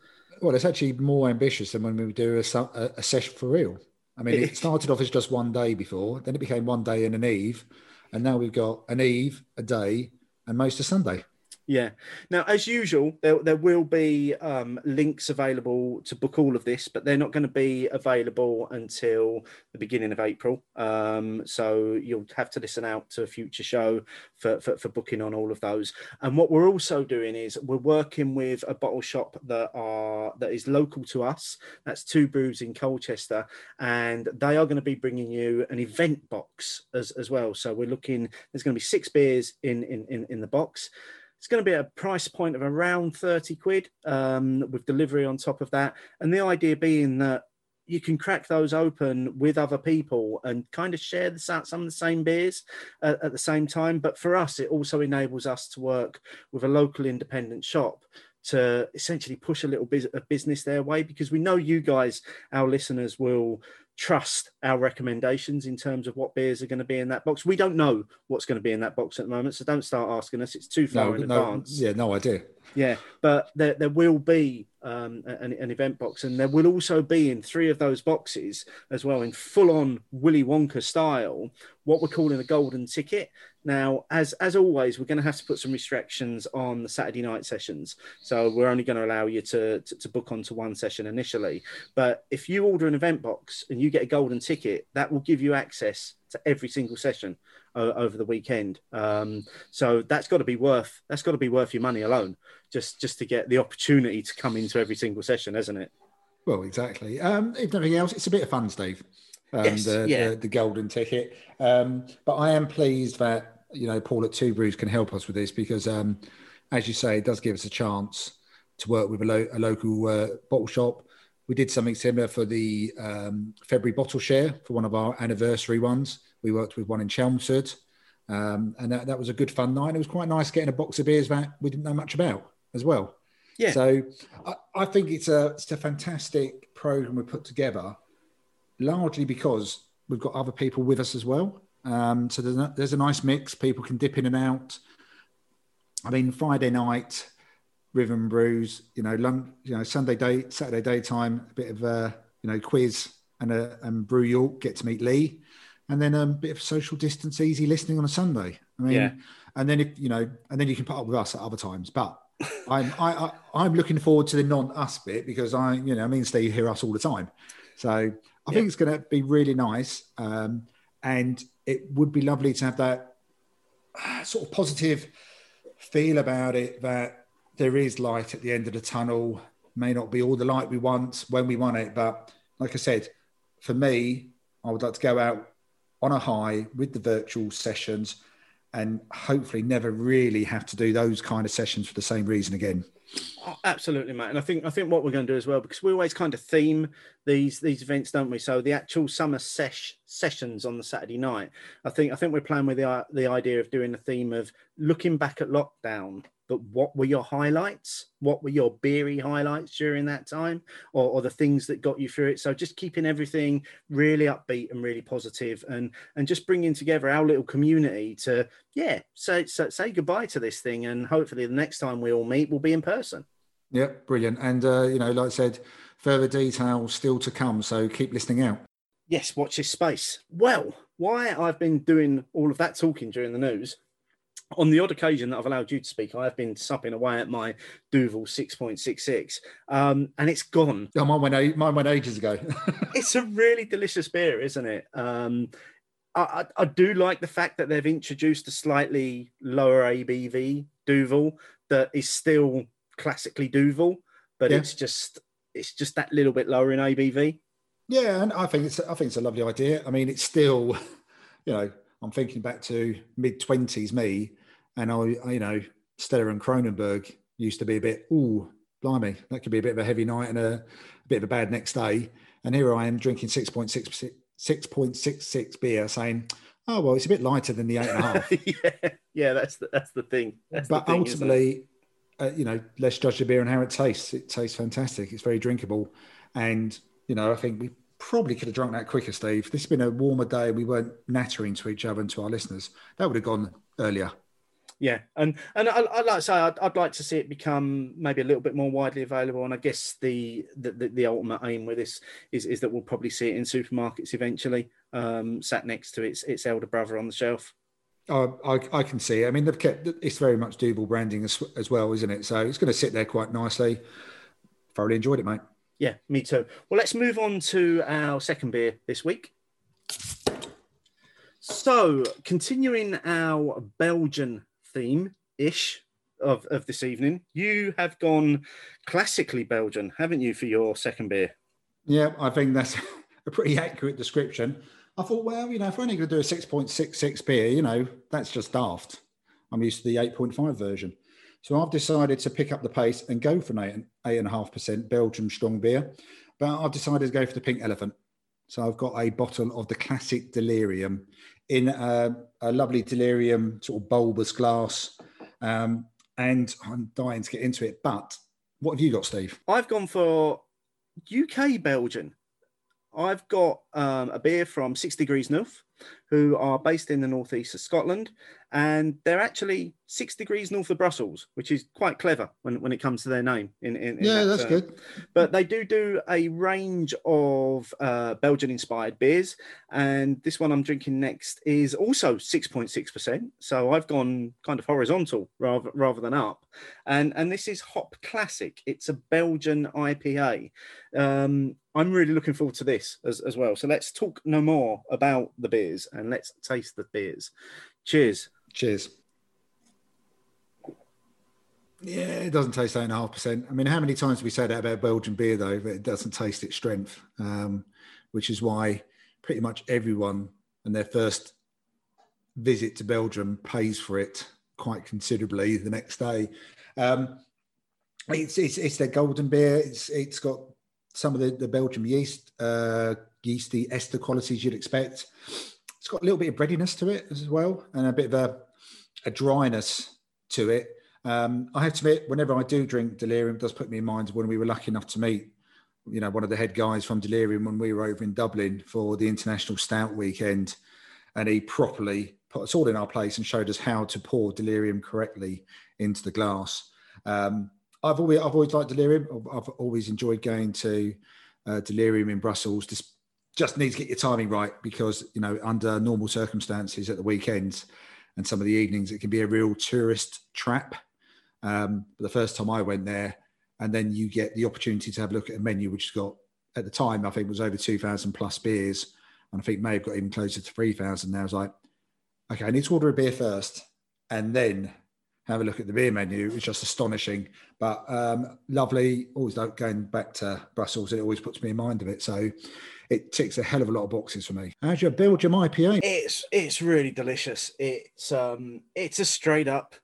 Well, it's actually more ambitious than when we do a, a, a session for real. I mean, it (laughs) started off as just one day before, then it became one day and an eve, and now we've got an eve, a day, and most of Sunday. Yeah. Now, as usual, there, there will be um, links available to book all of this, but they're not going to be available until the beginning of April. Um, so you'll have to listen out to a future show for, for, for, booking on all of those. And what we're also doing is we're working with a bottle shop that are that is local to us. That's Two Brews in Colchester, and they are going to be bringing you an event box as, as well. So we're looking. There's going to be six beers in in in, in the box. It's going to be a price point of around 30 quid um, with delivery on top of that. And the idea being that you can crack those open with other people and kind of share the, some of the same beers at, at the same time. But for us, it also enables us to work with a local independent shop to essentially push a little bit of business their way because we know you guys, our listeners, will trust our recommendations in terms of what beers are going to be in that box. We don't know what's going to be in that box at the moment, so don't start asking us. It's too far no, in no, advance. Yeah, no idea. Yeah, but there, there will be um, an, an, event box, and there will also be in three of those boxes as well, in full on Willy Wonka style, what we're calling a golden ticket. Now, as as always, we're going to have to put some restrictions on the Saturday night sessions. So we're only going to allow you to, to, to book onto one session initially. But if you order an event box and you get a golden ticket, that will give you access to every single session uh, over the weekend. Um, so that's got to be worth that's got to be worth your money alone, just just to get the opportunity to come into every single session, isn't it? Well, exactly. Um, if nothing else, it's a bit of fun, Steve. Um, yes, the, yeah. the, the golden ticket. Um, but I am pleased that you know, Paul at Two Brews can help us with this because, um, as you say, it does give us a chance to work with a, lo- a local uh, bottle shop. We did something similar for the um, February bottle share for one of our anniversary ones. We worked with one in Chelmsford, um, and that, that was a good fun night. It was quite nice getting a box of beers that we didn't know much about as well. Yeah. So I, I think it's a it's a fantastic program we put together, largely because we've got other people with us as well. Um, so there's a, there's a nice mix. People can dip in and out. I mean, Friday night, rhythm brews. You know, lunch, you know, Sunday day, Saturday daytime, a bit of a you know quiz and a and brew York. Get to meet Lee, and then a bit of social distance, easy listening on a Sunday. I mean, yeah. and then if you know, and then you can put up with us at other times. But I'm I, I am looking forward to the non us bit because I you know I mean Steve hear us all the time, so I yeah. think it's going to be really nice. Um, and it would be lovely to have that sort of positive feel about it that there is light at the end of the tunnel. May not be all the light we want when we want it, but like I said, for me, I would like to go out on a high with the virtual sessions and hopefully never really have to do those kind of sessions for the same reason again. Oh, absolutely, mate. And I think I think what we're going to do as well, because we always kind of theme these these events, don't we? So the actual summer sesh sessions on the Saturday night, I think I think we're playing with the the idea of doing a theme of looking back at lockdown but what were your highlights? What were your beery highlights during that time, or, or, the things that got you through it? So just keeping everything really upbeat and really positive, and and just bringing together our little community to yeah say say, say goodbye to this thing, and hopefully the next time we all meet we'll be in person. Yeah, brilliant. And uh, you know, like I said, further details still to come. So keep listening out. Yes, watch this space. Well, why I've been doing all of that talking during the news on the odd occasion that I've allowed you to speak, I have been supping away at my Duvel 6.66 um, and it's gone. Oh, mine, went, mine went ages ago. (laughs) it's a really delicious beer, isn't it? Um, I, I, do like the fact that they've introduced a slightly lower ABV Duvel that is still classically Duvel, but yeah. it's just it's just that little bit lower in ABV. Yeah, and I think it's I think it's a lovely idea. I mean, it's still, (laughs) you know, I'm thinking back to mid twenties me, and I, I, you know, Stella and Kronenbourg used to be a bit, ooh, blimey, that could be a bit of a heavy night and a, a bit of a bad next day. And here I am drinking 6.6, 6.66 beer saying, oh, well, it's a bit lighter than the eight and a half. (laughs) yeah, yeah, that's the, that's the thing. That's but the thing, ultimately, uh, you know, let's judge the beer and how it tastes. It tastes fantastic. It's very drinkable. And, you know, I think we probably could have drunk that quicker, Steve. This has been a warmer day. We weren't nattering to each other and to our listeners. That would have gone earlier. Yeah, and and I, would like to say I'd, I'd, like to see it become maybe a little bit more widely available. And I guess the the, the, the ultimate aim with this is, is that we'll probably see it in supermarkets eventually, um, sat next to its its elder brother on the shelf. Oh, I, I can see. It. I mean, they've kept it's very much Duvel branding as, as well, isn't it? So it's going to sit there quite nicely. Thoroughly enjoyed it, mate. Yeah, me too. Well, let's move on to our second beer this week. So, continuing our Belgian theme ish of, of this evening, you have gone classically Belgian, haven't you, for your second beer? Yeah, I think that's (laughs) a pretty accurate description. I thought, well, you know, if we're only going to do a 6.66 beer, you know, that's just daft. I'm used to the 8.5 version. So I've decided to pick up the pace and go for an eight, eight and a half percent Belgian strong beer. but I've decided to go for the pink elephant. So I've got a bottle of the classic delirium in a, a lovely delirium sort of bulbous glass. Um, and I'm dying to get into it. But what have you got, Steve? I've gone for UK Belgian. I've got um, a beer from Six Degrees North, who are based in the northeast of Scotland, and they're actually six degrees north of Brussels, which is quite clever when, when it comes to their name. In, in, in yeah, that that's term. good. But they do do a range of uh, Belgian-inspired beers, and this one I'm drinking next is also 6.6%. So I've gone kind of horizontal rather rather than up, and and this is Hop Classique. It's a Belgian IPA. Um, I'm really looking forward to this as, as well. So let's talk no more about the beers and let's taste the beers. Cheers. Cheers. Yeah, it doesn't taste eight and a half percent. I mean, how many times have we said that about Belgian beer though? That it doesn't taste its strength, um, which is why pretty much everyone and their first visit to Belgium pays for it quite considerably the next day. Um, it's, it's it's their golden beer. It's it's got some of the, the Belgian yeast, uh, yeasty ester qualities you'd expect. It's got a little bit of breadiness to it as well, and a bit of a, a dryness to it. Um, I have to admit, whenever I do drink Delirium, does put me in mind when we were lucky enough to meet, you know, one of the head guys from Delirium when we were over in Dublin for the International Stout Weekend, and he properly put us all in our place and showed us how to pour Delirium correctly into the glass. Um, I've always I've always liked Delirium. I've always enjoyed going to uh, Delirium in Brussels. Just just need to get your timing right because you know under normal circumstances at the weekends and some of the evenings it can be a real tourist trap. Um, but the first time I went there, and then you get the opportunity to have a look at a menu which has got at the time I think was over two thousand plus beers, and I think may have got even closer to three thousand. Now I was like, okay, I need to order a beer first, and then have a look at the beer menu. It's just astonishing, but um, lovely. Always like going back to Brussels. It always puts me in mind of it. So it ticks a hell of a lot of boxes for me. How's your Belgium IPA? It's it's really delicious. It's um it's a straight up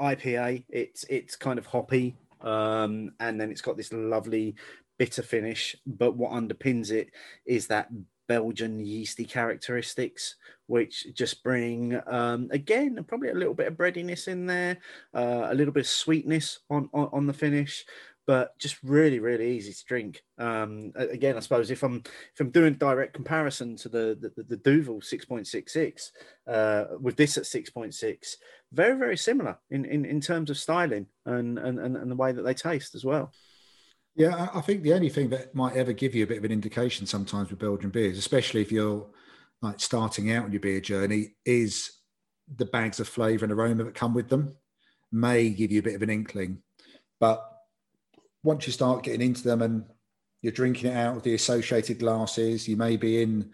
IPA. It's it's kind of hoppy, um, and then it's got this lovely bitter finish. But what underpins it is that Belgian yeasty characteristics, which just bring um, again probably a little bit of breadiness in there, uh, a little bit of sweetness on, on on the finish, but just really really easy to drink. Um, again, I suppose if I'm if I'm doing direct comparison to the the, the six six uh, with this at six point six, very very similar in, in in terms of styling and and and the way that they taste as well. Yeah, I think the only thing that might ever give you a bit of an indication sometimes with Belgian beers, especially if you're like starting out on your beer journey, is the bags of flavour and aroma that come with them. May give you a bit of an inkling, but once you start getting into them and you're drinking it out of the associated glasses, you may be in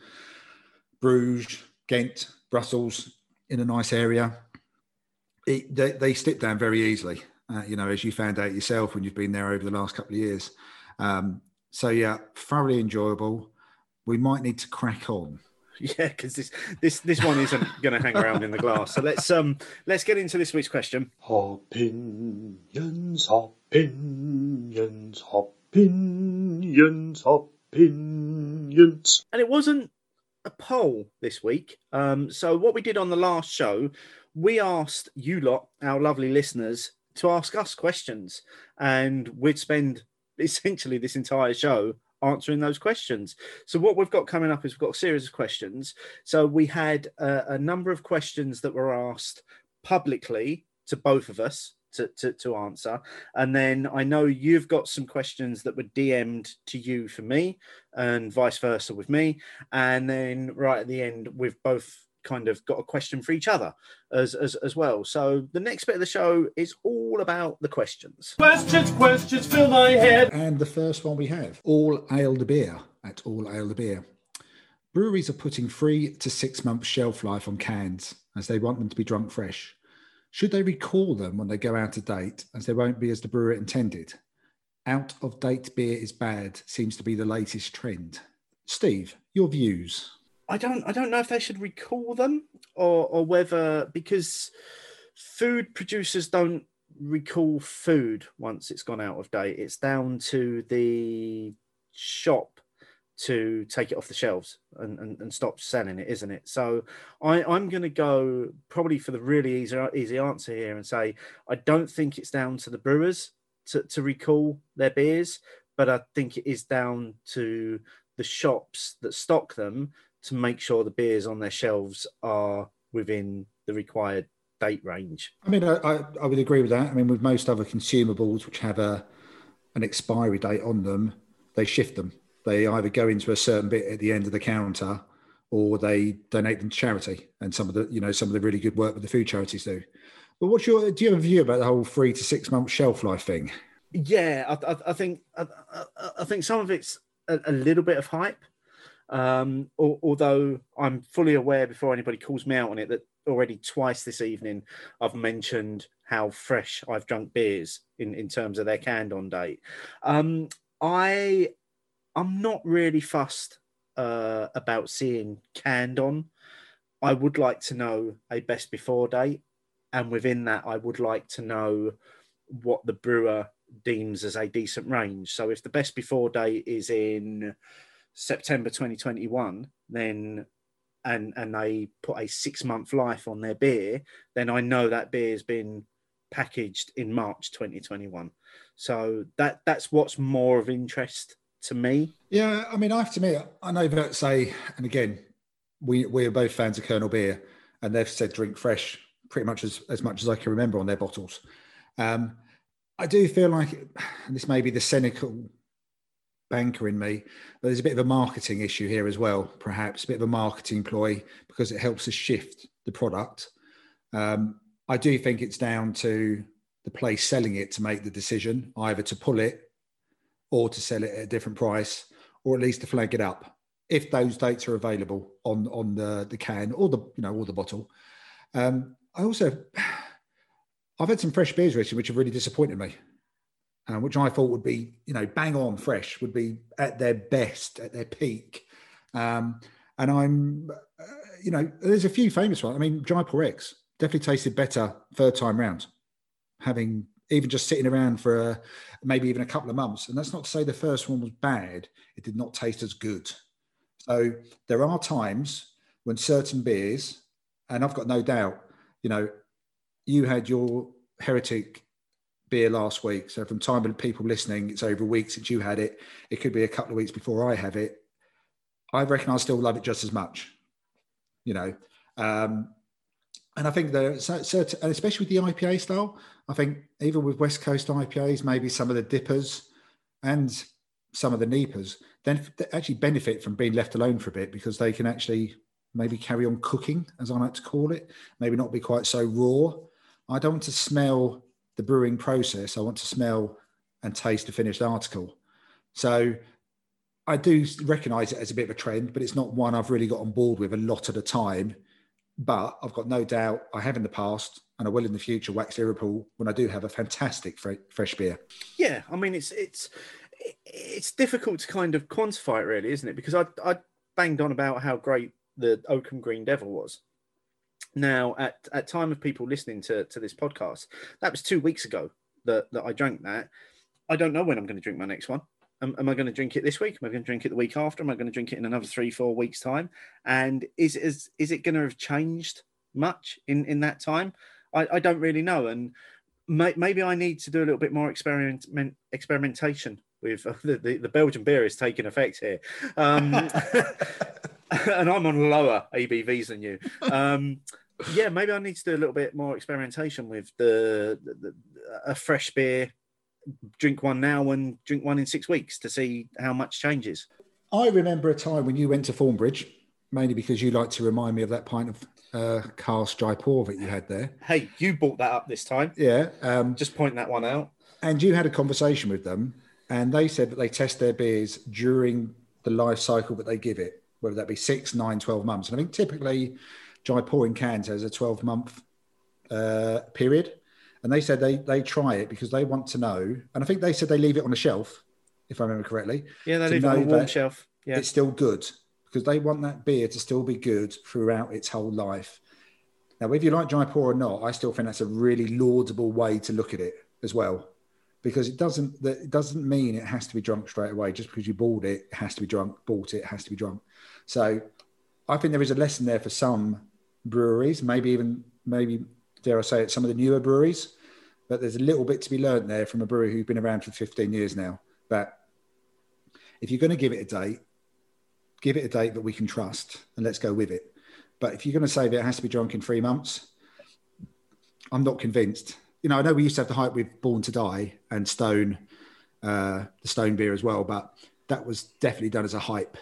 Bruges, Ghent, Brussels, in a nice area. It, they, they slip down very easily uh, you know, as you found out yourself when you've been there over the last couple of years. Um, so yeah, thoroughly enjoyable. We might need to crack on. (laughs) Yeah, because this this this one isn't going to hang around in the glass. So let's um let's get into this week's question. Hopinions, opinions, opinions, opinions. And it wasn't a poll this week. Um, so what we did on the last show, we asked you lot, our lovely listeners, to ask us questions, and we'd spend (laughs) essentially this entire show answering those questions. So what we've got coming up is we've got a series of questions. So we had a, a number of questions that were asked publicly to both of us to, to, to, answer. And then I know you've got some questions that were DM'd to you for me and vice versa with me. And then right at the end, we've both kind of got a question for each other as, as, as well. So the next bit of the show is all about the questions. Questions, questions, fill my head. And the first one we have All Ale the Beer at All Ale the Beer. Breweries are putting three to six months shelf life on cans as they want them to be drunk fresh. Should they recall them when they go out of date as they won't be as the brewer intended? Out of date beer is bad seems to be the latest trend. Steve, your views. I don't I don't know if they should recall them or or whether because food producers don't recall food once it's gone out of date. It's down to the shop to take it off the shelves and, and, and stop selling it, isn't it? So I, I'm going to go probably for the really easy, easy answer here and say I don't think it's down to the brewers to, to recall their beers, but I think it is down to the shops that stock them to make sure the beers on their shelves are within the required date range. I mean, I, I, I would agree with that. I mean, with most other consumables which have a an expiry date on them, they shift them. They either go into a certain bit at the end of the counter, or they donate them to charity. And some of the, you know, some of the really good work that the food charities do. But what's your? Do you have a view about the whole three to six month shelf life thing? Yeah, I, I, I think I, I, think some of it's a, a little bit of hype. Um, although I'm fully aware before anybody calls me out on it that already twice this evening I've mentioned how fresh I've drunk beers in, in terms of their canned on date. Um, I I'm not really fussed uh, about seeing canned on. I would like to know a best before date, and within that, I would like to know what the brewer deems as a decent range. So if the best before date is in September 2021, then and and they put a six month life on their beer, then I know that beer's been packaged in March 2021. So that that's what's more of interest to me. Yeah, I mean, I have to admit, I know that say, and again, we we are both fans of Kernel Beer, and they've said drink fresh pretty much as, as much as I can remember on their bottles. Um, I do feel like this may be the cynical banker in me, but there's a bit of a marketing issue here as well, perhaps a bit of a marketing ploy because it helps us shift the product. Um, I do think it's down to the place selling it to make the decision either to pull it or to sell it at a different price or at least to flag it up if those dates are available on on the the can or the you know or the bottle. Um, I also (sighs) I've had some fresh beers recently which have really disappointed me um, which I thought would be, you know, bang on fresh, would be at their best, at their peak. Um, and I'm, uh, you know, there's a few famous ones. I mean, Jaipur X definitely tasted better third time round, having even just sitting around for a, maybe even a couple of months. And that's not to say the first one was bad; it did not taste as good. So there are times when certain beers, and I've got no doubt, you know, you had your heretic beer last week. So from time of people listening, it's over a week since you had it. It could be a couple of weeks before I have it. I reckon I still love it just as much, you know. Um, and I think the certain, and especially with the IPA style, I think even with West Coast IPAs, maybe some of the DIPAs and some of the NEIPAs, then actually benefit from being left alone for a bit because they can actually maybe carry on cooking, as I like to call it, maybe not be quite so raw. I don't want to smell the brewing process. I want to smell and taste the finished article. So I do recognize it as a bit of a trend, but it's not one I've really got on board with a lot at a time. But I've got no doubt I have in the past and I will in the future wax Liverpool when I do have a fantastic fresh beer. Yeah, I mean it's it's it's difficult to kind of quantify it really, isn't it? Because I I banged on about how great the Oakham Green Devil was. Now, at at time of people listening to to this podcast, that was two weeks ago that that I drank that. I don't know when I'm going to drink my next one. Am, am I going to drink it this week? Am I going to drink it the week after? Am I going to drink it in another three, four weeks' time? And is is is it going to have changed much in in that time? I, I don't really know, and may, maybe I need to do a little bit more experiment experimentation with uh, the, the, the Belgian beer is taking effect here. Um, (laughs) (laughs) and I'm on lower ABVs than you. Um, yeah, maybe I need to do a little bit more experimentation with the, the, the, a fresh beer. Drink one now and drink one in six weeks to see how much changes. I remember a time when you went to Thornbridge, mainly because you like to remind me of that pint of uh, cask Jaipur that you had there. Hey, you brought that up this time. Yeah, um, just point that one out. And you had a conversation with them, and they said that they test their beers during the life cycle that they give it whether that be six, nine, 12 months. And I think typically Jaipur in cans has a 12 month uh, period. And they said they, they try it because they want to know. And I think they said they leave it on the shelf, if I remember correctly. Yeah, they leave it on a warm shelf. Yeah. It's still good because they want that beer to still be good throughout its whole life. Now, whether you like Jaipur or not, I still think that's a really laudable way to look at it as well because it doesn't that it doesn't mean it has to be drunk straight away. Just because you bought it, it has to be drunk. Bought it, it has to be drunk. So I think there is a lesson there for some breweries, maybe even maybe dare I say it, some of the newer breweries. But there's a little bit to be learned there from a brewery who's been around for 15 years now. That if you're going to give it a date, give it a date that we can trust and let's go with it. But if you're going to say that it has to be drunk in three months, I'm not convinced. You know, I know we used to have the hype with Born to Die and Stone, uh, the Stone beer as well, but that was definitely done as a hype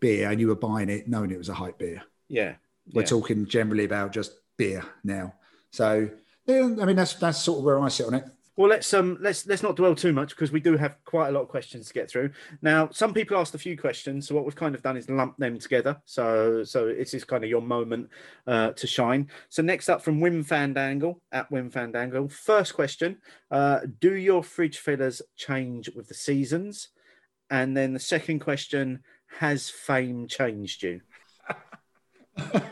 beer, and you were buying it knowing it was a hype beer. Yeah. We're yeah. talking generally about just beer now. So, yeah, I mean, that's that's sort of where I sit on it. Well, let's um let's let's not dwell too much because we do have quite a lot of questions to get through. Now, some people asked a few questions, so what we've kind of done is lump them together. So so this is kind of your moment uh, to shine. So next up from Wim Fandangle at Wim Fandangle. First question: uh, Do your fridge fillers change with the seasons? And then the second question: Has fame changed you? (laughs)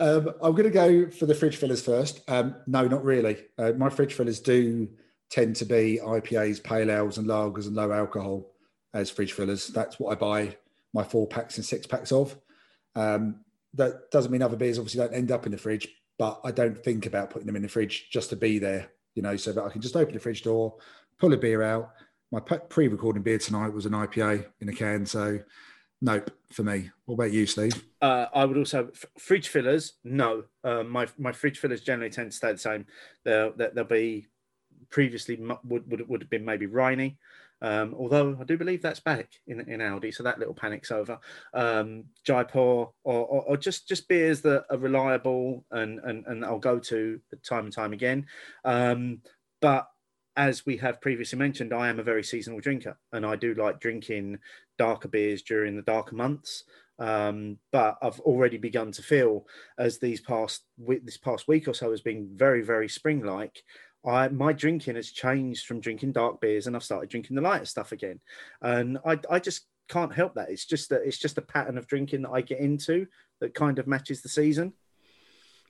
Um, I'm going to go for the fridge fillers first. Um, no, not really. Uh, my fridge fillers do tend to be IPAs, pale ales, and lagers and low alcohol as fridge fillers. That's what I buy my four packs and six packs of. Um, that doesn't mean other beers obviously don't end up in the fridge, but I don't think about putting them in the fridge just to be there, you know, so that I can just open the fridge door, pull a beer out. My pre-recording beer tonight was an IPA in a can, so nope for me. What about you, Steve? Uh, I would also f- fridge fillers. No, uh, my my fridge fillers generally tend to stay the same. They'll they'll be previously would would would have been maybe Rhiney. Um, although I do believe that's back in, in Aldi, so that little panic's over. Um, Jaipur or, or, or just just beers that are reliable and and, and I'll go to time and time again. Um, but as we have previously mentioned, I am a very seasonal drinker, and I do like drinking darker beers during the darker months. Um, but I've already begun to feel as these past this past week or so has been very very spring like. I my drinking has changed from drinking dark beers, and I've started drinking the lighter stuff again, and I I just can't help that. It's just that it's just a pattern of drinking that I get into that kind of matches the season.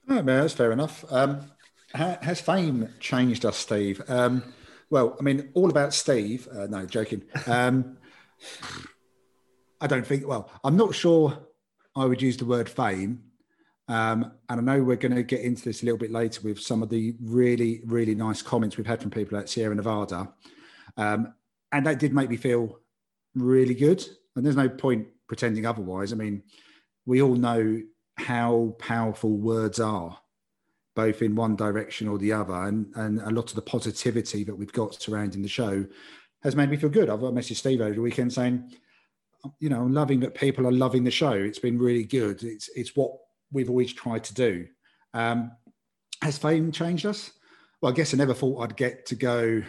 Right, man, that's fair enough. Um, has fame changed us, Steve? Um, well, I mean, all about Steve. Uh, no, joking. Um, I don't think. Well, I'm not sure. I would use the word fame, um, and I know we're going to get into this a little bit later with some of the really, really nice comments we've had from people at Sierra Nevada, um, and that did make me feel really good. And there's no point pretending otherwise. I mean, we all know how powerful words are both in one direction or the other. And, and a lot of the positivity that we've got surrounding the show has made me feel good. I've got a message Steve over the weekend saying, you know, I'm loving that people are loving the show. It's been really good. It's it's what we've always tried to do. Um, has fame changed us? Well, I guess I never thought I'd get to go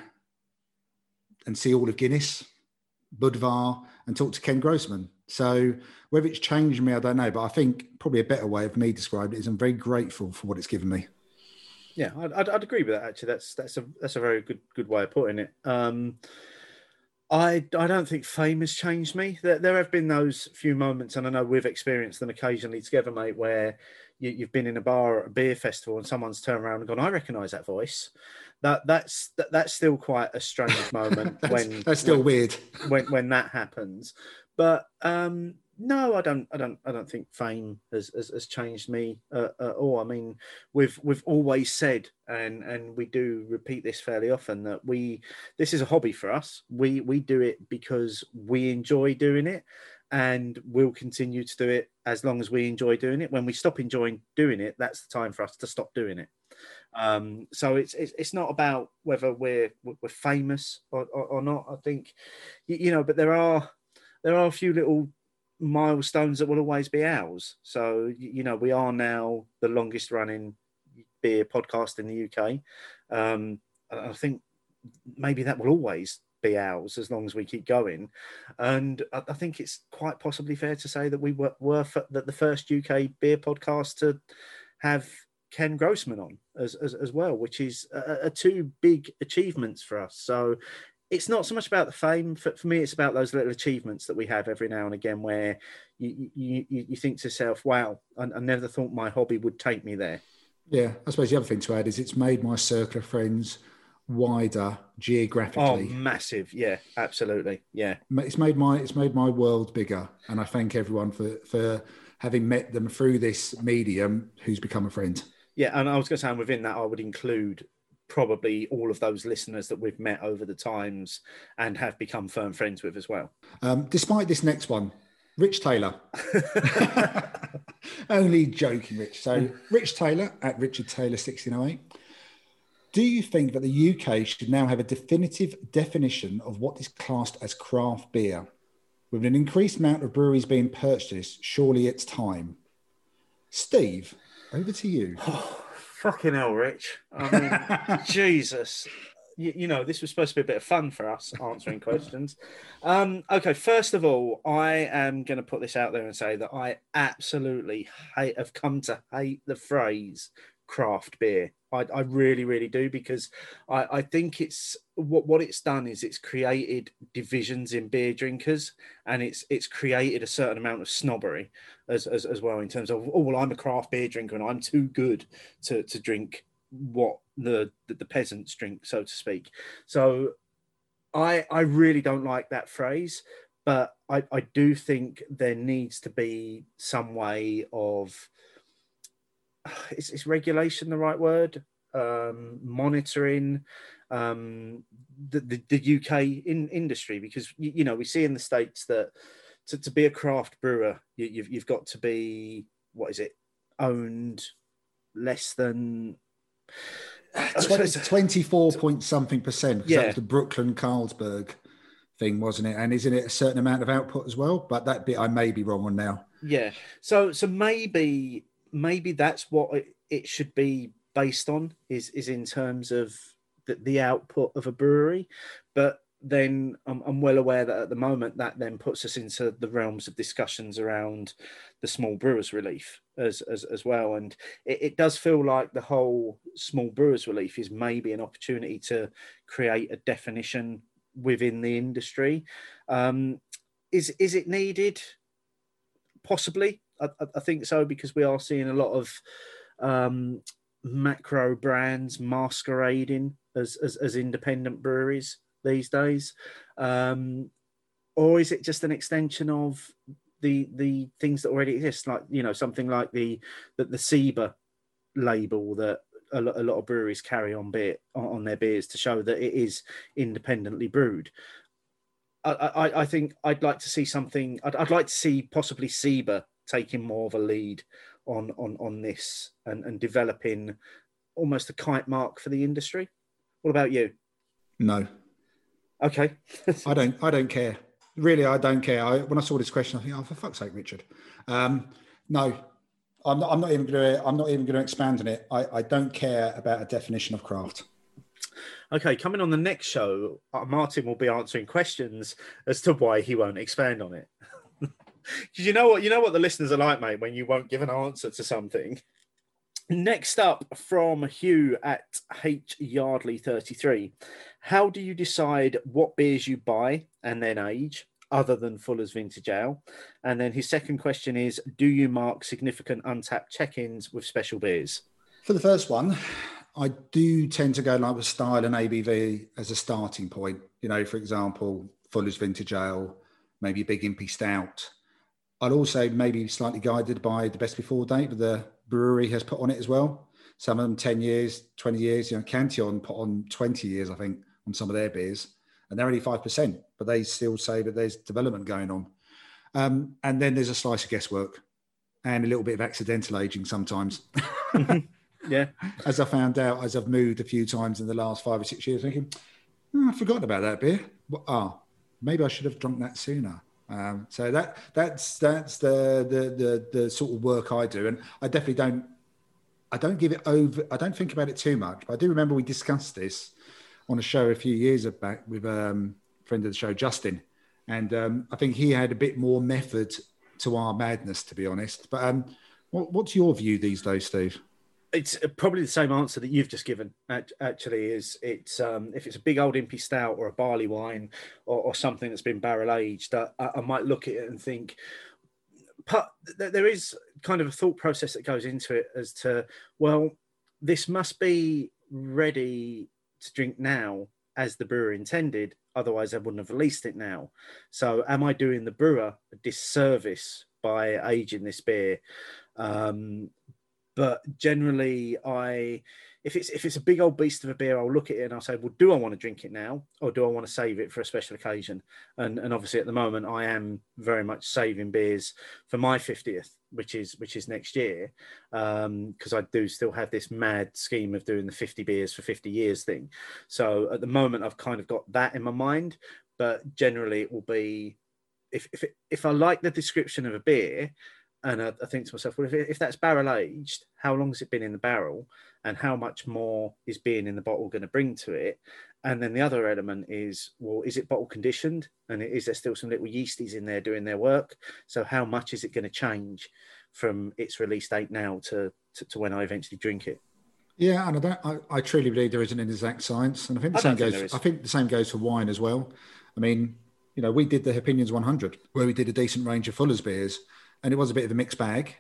and see all of Guinness, Budvar, and talk to Ken Grossman. So whether it's changed me, I don't know. But I think probably a better way of me describing it is I'm very grateful for what it's given me. Yeah, I'd, I'd, agree with that. Actually, that's that's a that's a very good good way of putting it. Um, I I don't think fame has changed me. There, there have been those few moments, and I know we've experienced them occasionally together, mate, where you, have been in a bar or a beer festival and someone's turned around and gone, "I recognise that voice." That that's that, that's still quite a strange (laughs) moment that's, when that's still when, weird when when that happens. But um, no, I don't. I don't. I don't think fame has has, has changed me uh, at all. I mean, we've we've always said, and and we do repeat this fairly often that we this is a hobby for us. We we do it because we enjoy doing it, and we'll continue to do it as long as we enjoy doing it. When we stop enjoying doing it, that's the time for us to stop doing it. Um, so it's, it's, it's not about whether we're we're famous or, or, or not. I think you, you know, but there are there are a few little milestones that will always be ours. So you know, we are now the longest running beer podcast in the UK. Um, I think maybe that will always be ours as long as we keep going. And I, think it's quite possibly fair to say that we were, were that the first UK beer podcast to have Ken Grossman on as, as, as well, which is a two big achievements for us. So it's not so much about the fame for, for me it's about those little achievements that we have every now and again where you you, you think to yourself wow I, I, never thought my hobby would take me there yeah i suppose the other thing to add is it's made my circle of friends wider geographically Oh, massive! Yeah, absolutely. Yeah, it's made my it's made my world bigger, and I thank everyone for for having met them through this medium, who's become a friend. yeah. And I was going to say, and within that, I would include probably all of those listeners that we've met over the times and have become firm friends with as well. Um, despite this next one, Rich Taylor. (laughs) Only joking, Rich. So, Rich Taylor at Richard Taylor 1608. Do you think that the UK should now have a definitive definition of what is classed as craft beer? With an increased amount of breweries being purchased, surely it's time. Steve, over to you. (sighs) (laughs) Fucking hell, Rich. I mean, (laughs) Jesus. You, you know, this was supposed to be a bit of fun for us answering (laughs) questions. Um, okay, first of all, I am going to put this out there and say that I absolutely hate, have come to hate the phrase craft beer. I, I really, really do because I, I think it's what what it's done is it's created divisions in beer drinkers and it's it's created a certain amount of snobbery as, as, as well in terms of oh well I'm a craft beer drinker and I'm too good to, to drink what the, the the peasants drink so to speak so I I really don't like that phrase but I, I do think there needs to be some way of (sighs) is, is regulation the right word um, monitoring um, the, the, the UK in industry because you, you know we see in the states that to, to be a craft brewer you, you've you've got to be what is it owned less than (sighs) 20, 24 point something percent. 'cause That was the Brooklyn Carlsberg thing, wasn't it? And isn't it a certain amount of output as well? But that bit I may be wrong on now. Yeah. So so maybe maybe that's what it, should be based on is is in terms of the, the output of a brewery, but then I'm, I'm well aware that at the moment that then puts us into the realms of discussions around the small brewers relief as as, as well. And it, it does feel like the whole small brewers relief is maybe an opportunity to create a definition within the industry. Um, is is it needed? Possibly I, I- think so because we are seeing a lot of um, macro brands masquerading as, as as independent breweries these days um, or is it just an extension of the the things that already exist like you know something like the the, the SIBA label that a lot, a lot of breweries carry on beer on their beers to show that it is independently brewed I, I, I think I'd like to see something. I'd, I'd like to see possibly SIBA taking more of a lead on on on this and, and developing almost a kite mark for the industry. What about you? No, Okay, (laughs) I don't. I don't care. Really, I don't care. I, when I saw this question, I think, oh, for fuck's sake, Richard. Um, no, I'm not, I'm not even going to. I'm not even going to expand on it. I, I don't care about a definition of craft. okay. Coming on the next show, uh, Martin will be answering questions as to why he won't expand on it. You know what, you know what the listeners are like, mate. When you won't give an answer to something. Next up from Hugh at H Yardley 33. How do you decide what beers you buy and then age, other than Fuller's Vintage Ale? And then his second question is Do you mark significant Untappd check ins with special beers? For the first one, I do tend to go like with style and ABV as a starting point. You know, for example, Fuller's Vintage Ale, maybe a Big Impy Stout. I'd also maybe slightly guided by the best before date that the brewery has put on it as well. Some of them 10 years, 20 years. You know, Cantillon put on 20 years, I think, on some of their beers. And they're only 5%, but they still say that there's development going on. Um, and then there's a slice of guesswork and a little bit of accidental aging sometimes. (laughs) Yeah. as I found out as I've moved a few times in the last five or six years, thinking, "Hmm, I forgot about that beer. Well, ah, maybe I should have drunk that sooner. Um, so that that's that's the, the the the sort of work I do, and I definitely don't I don't give it over. I don't think about it too much. But I do remember we discussed this on a show a few years back with um, a friend of the show, Justin, and um, I think he had a bit more method to our madness, to be honest. But um, what, what's your view these days, Steve? It's probably the same answer that you've just given. Actually, is it's um, if it's a big old impy stout or a barley wine or, or something that's been barrel aged, I, I might look at it and think. But there is kind of a thought process that goes into it as to well, this must be ready to drink now as the brewer intended. Otherwise, I wouldn't have released it now. So, am I doing the brewer a disservice by aging this beer? Um, but generally, I if it's if it's a big old beast of a beer, I'll look at it and I'll say, well, do I want to drink it now, or do I want to save it for a special occasion? And and obviously, at the moment, I am very much saving beers for my fiftieth, which is which is next year, because um, I do still have this mad scheme of doing the fifty beers for fifty years thing. So at the moment, I've kind of got that in my mind, but generally, it will be if if if I like the description of a beer and I, I, think to myself, well, if, if that's barrel aged, how long has it been in the barrel, and how much more is being in the bottle going to bring to it? And then the other element is, well, is it bottle conditioned, and is there still some little yeasties in there doing their work? So how much is it going to change from its release date now to, to, to when I eventually drink it? Yeah, and I, I, I, truly believe there isn't an exact science, and I think the I same goes. I think the same goes for wine as well. I mean, you know, we did the Hopinions 100, where we did a decent range of Fuller's beers and it was a bit of a mixed bag.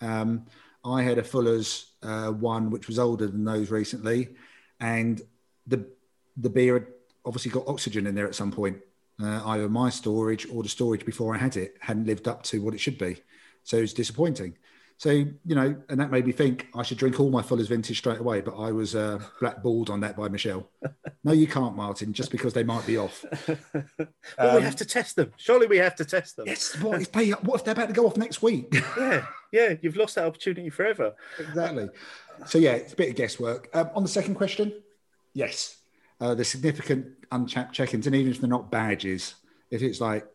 Um, I had a Fuller's uh, one, which was older than those recently, and the the beer had obviously got oxygen in there at some point. Uh, either my storage or the storage before I had it hadn't lived up to what it should be, so it's disappointing. So you know, and that made me think I should drink all my Fuller's vintage straight away. But I was uh, blackballed on that by Michelle. no, you can't, Martin, just because they might be off. (laughs) well, um, we have to test them. Surely we have to test them. Yes. What if they? What if they're about to go off next week? (laughs) yeah, yeah. You've lost that opportunity forever. exactly. So yeah, it's a bit of guesswork. Um, on the second question, yes, uh, the significant Untappd check-ins, and even if they're not badges, if it's like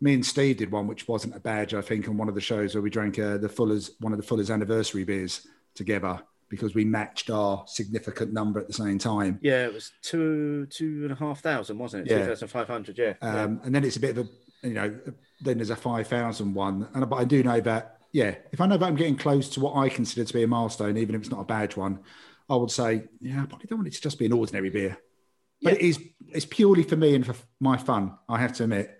me and Steve did one, which wasn't a badge, I think, on one of the shows where we drank uh, the Fuller's one of the Fuller's anniversary beers together because we matched our significant number at the same time. Yeah, it was two two and a half thousand, wasn't it? Yeah. Two thousand five hundred. Yeah. Um, yeah. And then it's a bit of a you know then there's a five thousand one, and but I do know that yeah, if I know that I'm getting close to what I consider to be a milestone, even if it's not a badge one, I would say yeah, I probably don't want it to just be an ordinary beer. But yeah. it is it's purely for me and for my fun. I have to admit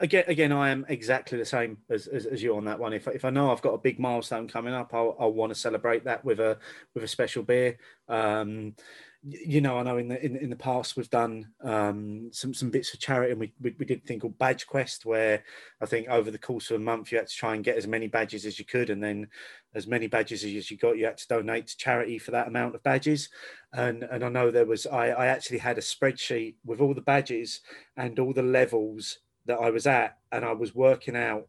again, again, I am exactly the same as, as, as, you on that one. If, if I know I've got a big milestone coming up, I'll, I'll want to celebrate that with a with a special beer. Um, you know, I know in the in, in the past we've done um, some some bits of charity, and we, we, we did a thing called Badge Quest, where I think over the course of a month you had to try and get as many badges as you could, and then as many badges as you got, you had to donate to charity for that amount of badges. And and I know there was I, I actually had a spreadsheet with all the badges and all the levels that I was at, and I was working out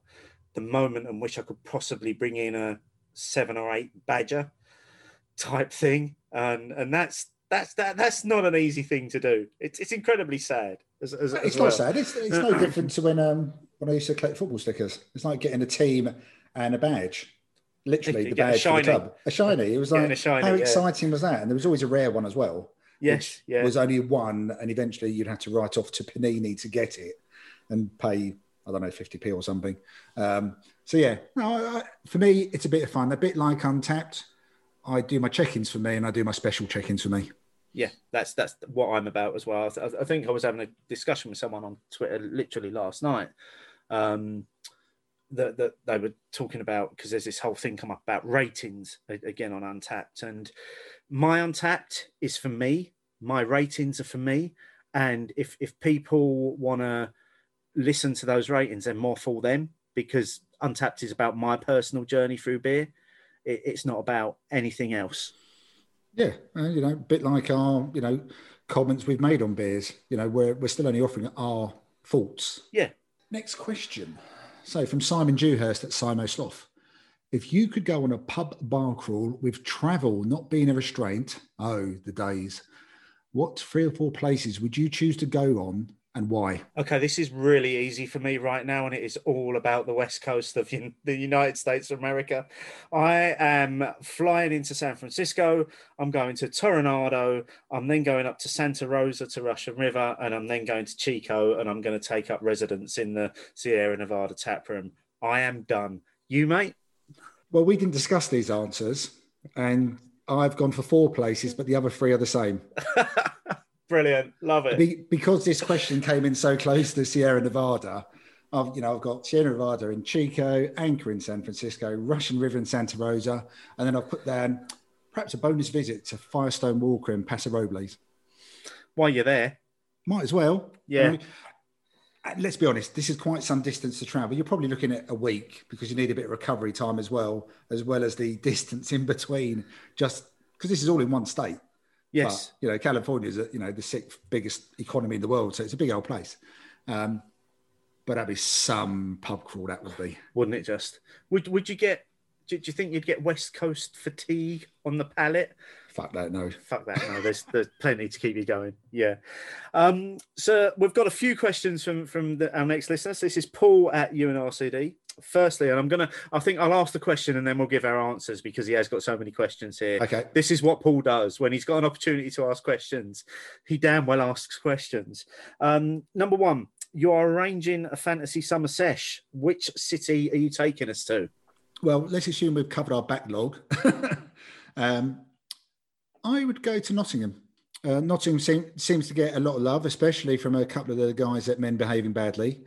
the moment in which I could possibly bring in a seven or eight badger type thing, and and that's that's that that's not an easy thing to do. It's it's incredibly sad. As, as, it's as not sad. It's, it's no different to when um when I used to collect football stickers. It's like getting a team and a badge. Literally, the badge for the club. A shiny. It was like shiny, how exciting yeah. was that? And there was always a rare one as well. Yes, yeah. Was only one, and eventually you'd have to write off to Panini to get it and pay I don't know 50p or something. Um, so yeah, no, I, for me it's a bit of fun, a bit like Untappd. I do my check-ins for me, and I do my special check-ins for me. Yeah, that's that's what I'm about as well. I, I think I was having a discussion with someone on Twitter literally last night. Um, that, that they were talking about because there's this whole thing come up about ratings again on Untappd, and my Untappd is for me. My ratings are for me, and if if people want to listen to those ratings and more for them because Untappd is about my personal journey through beer. It, it's not about anything else. Yeah, uh, you know, a bit like our, you know, comments we've made on beers. You know, we're we're still only offering our thoughts. Yeah. Next question. So from Simon Dewhurst at Simo Sloth. If you could go on a pub bar crawl with travel not being a restraint, oh, the days. What three or four places would you choose to go on and why? Okay, this is really easy for me right now, and it is all about the west coast of the United States of America. I am flying into San Francisco. I'm going to Toronado. I'm then going up to Santa Rosa to Russian River, and I'm then going to Chico, and I'm going to take up residence in the Sierra Nevada tap room. I am done. You, mate? Well, we didn't discuss these answers, and I've gone for four places, but the other three are the same. (laughs) Brilliant, love it. Be, because this question came in so close to Sierra Nevada, I've you know I've got Sierra Nevada in Chico, Anchor in San Francisco, Russian River in Santa Rosa, and then I've put down perhaps a bonus visit to Firestone Walker in Paso Robles. while you're there. Might as well. Yeah. I mean, let's be honest, this is quite some distance to travel. You're probably looking at a week because you need a bit of recovery time as well, as well as the (laughs) distance in between, just because this is all in one state. Yes. But, you know, California is, you know, the sixth biggest economy in the world. So it's a big old place. Um, but that'd be some pub crawl, that would be. Wouldn't it just? Would Would you get? Do, do you think you'd get West Coast fatigue on the palate? Fuck that, no. Fuck that. No, there's there's plenty to keep you going. Yeah. Um, so we've got a few questions from from the, our next listeners. This is Paul at UNRCD. Firstly, and I'm gonna, I think I'll ask the question and then we'll give our answers because he has got so many questions here. Okay. This is what Paul does when he's got an opportunity to ask questions. He damn well asks questions. Um, number one, you are arranging a fantasy summer sesh. Which city are you taking us to? Well, let's assume we've covered our backlog. (laughs) um, I would go to Nottingham. Uh, Nottingham seem, seems to get a lot of love, especially from a couple of the guys at Men Behaving Badly.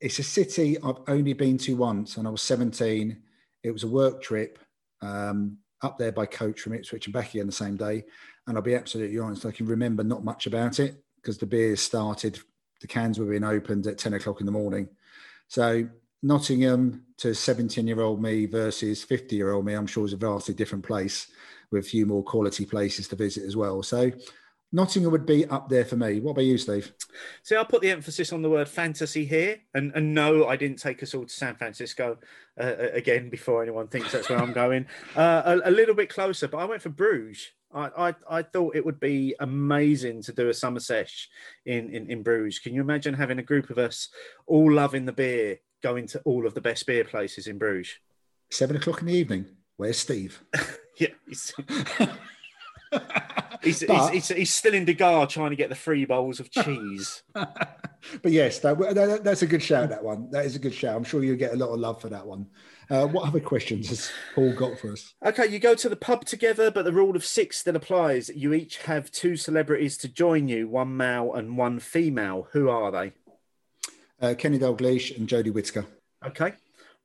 It's a city I've only been to once, and I was 17. It was a work trip um, up there by coach from Ipswich and back again the same day. And I'll be absolutely honest, I can remember not much about it because the beers started, the cans were being opened at 10 o'clock in the morning. So Nottingham to 17 year old me versus 50 year old me, I'm sure is a vastly different place with a few more quality places to visit as well. So Nottingham would be up there for me. What about you, Steve? See, I'll put the emphasis on the word fantasy here. And, and no, I didn't take us all to San Francisco uh, again before anyone thinks that's where I'm (laughs) going. Uh, a, a, little bit closer, but I went for Bruges. I, I, I, thought it would be amazing to do a summer sesh in, in, in Bruges. Can you imagine having a group of us all loving the beer, going to all of the best beer places in Bruges? Seven o'clock in the evening. Where's Steve? (laughs) yeah. (laughs) (laughs) He's, but, he's, he's, he's, still in De Garre trying to get the free bowls of cheese. (laughs) but yes, that, that, that's a good shout. That one, that is a good shout. I'm sure you'll get a lot of love for that one. Uh, what other questions has Paul got for us? Okay, you go to the pub together, but the rule of six still applies. You each have two celebrities to join you, one male and one female. Who are they? Uh, Kenny Dalglish and Jodie Whittaker. Okay.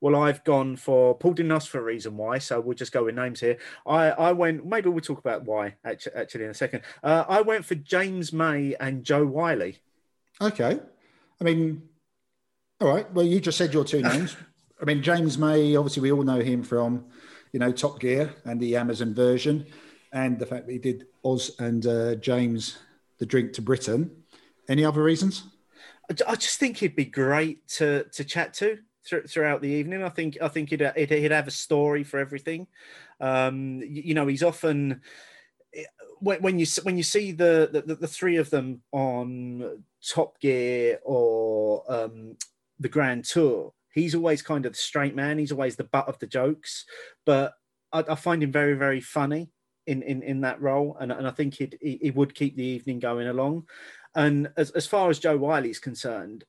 Well, I've gone for Paul didn't ask for a reason why, so we'll just go with names here. I, I went. Maybe we'll talk about why actually, actually in a second. Uh, I went for James May and Jo Whiley. Okay, I mean, all right. Well, you just said your two (laughs) names. I mean, James May. Obviously, we all know him from, you know, Top Gear and the Amazon version, and the fact that he did Oz and uh, James the Drink to Britain. Any other reasons? I just think he'd be great to to chat to throughout the evening. I think I think he'd, he'd, he'd have a story for everything. Um, you, you, know, he's often when, when you when you see the, the, the three of them on Top Gear or um, the Grand Tour, he's always kind of the straight man. He's always the butt of the jokes, but I, I find him very very funny. In, in, in that role, and, and I think he'd, he, he would keep the evening going along. And as, as far as Jo Whiley is concerned,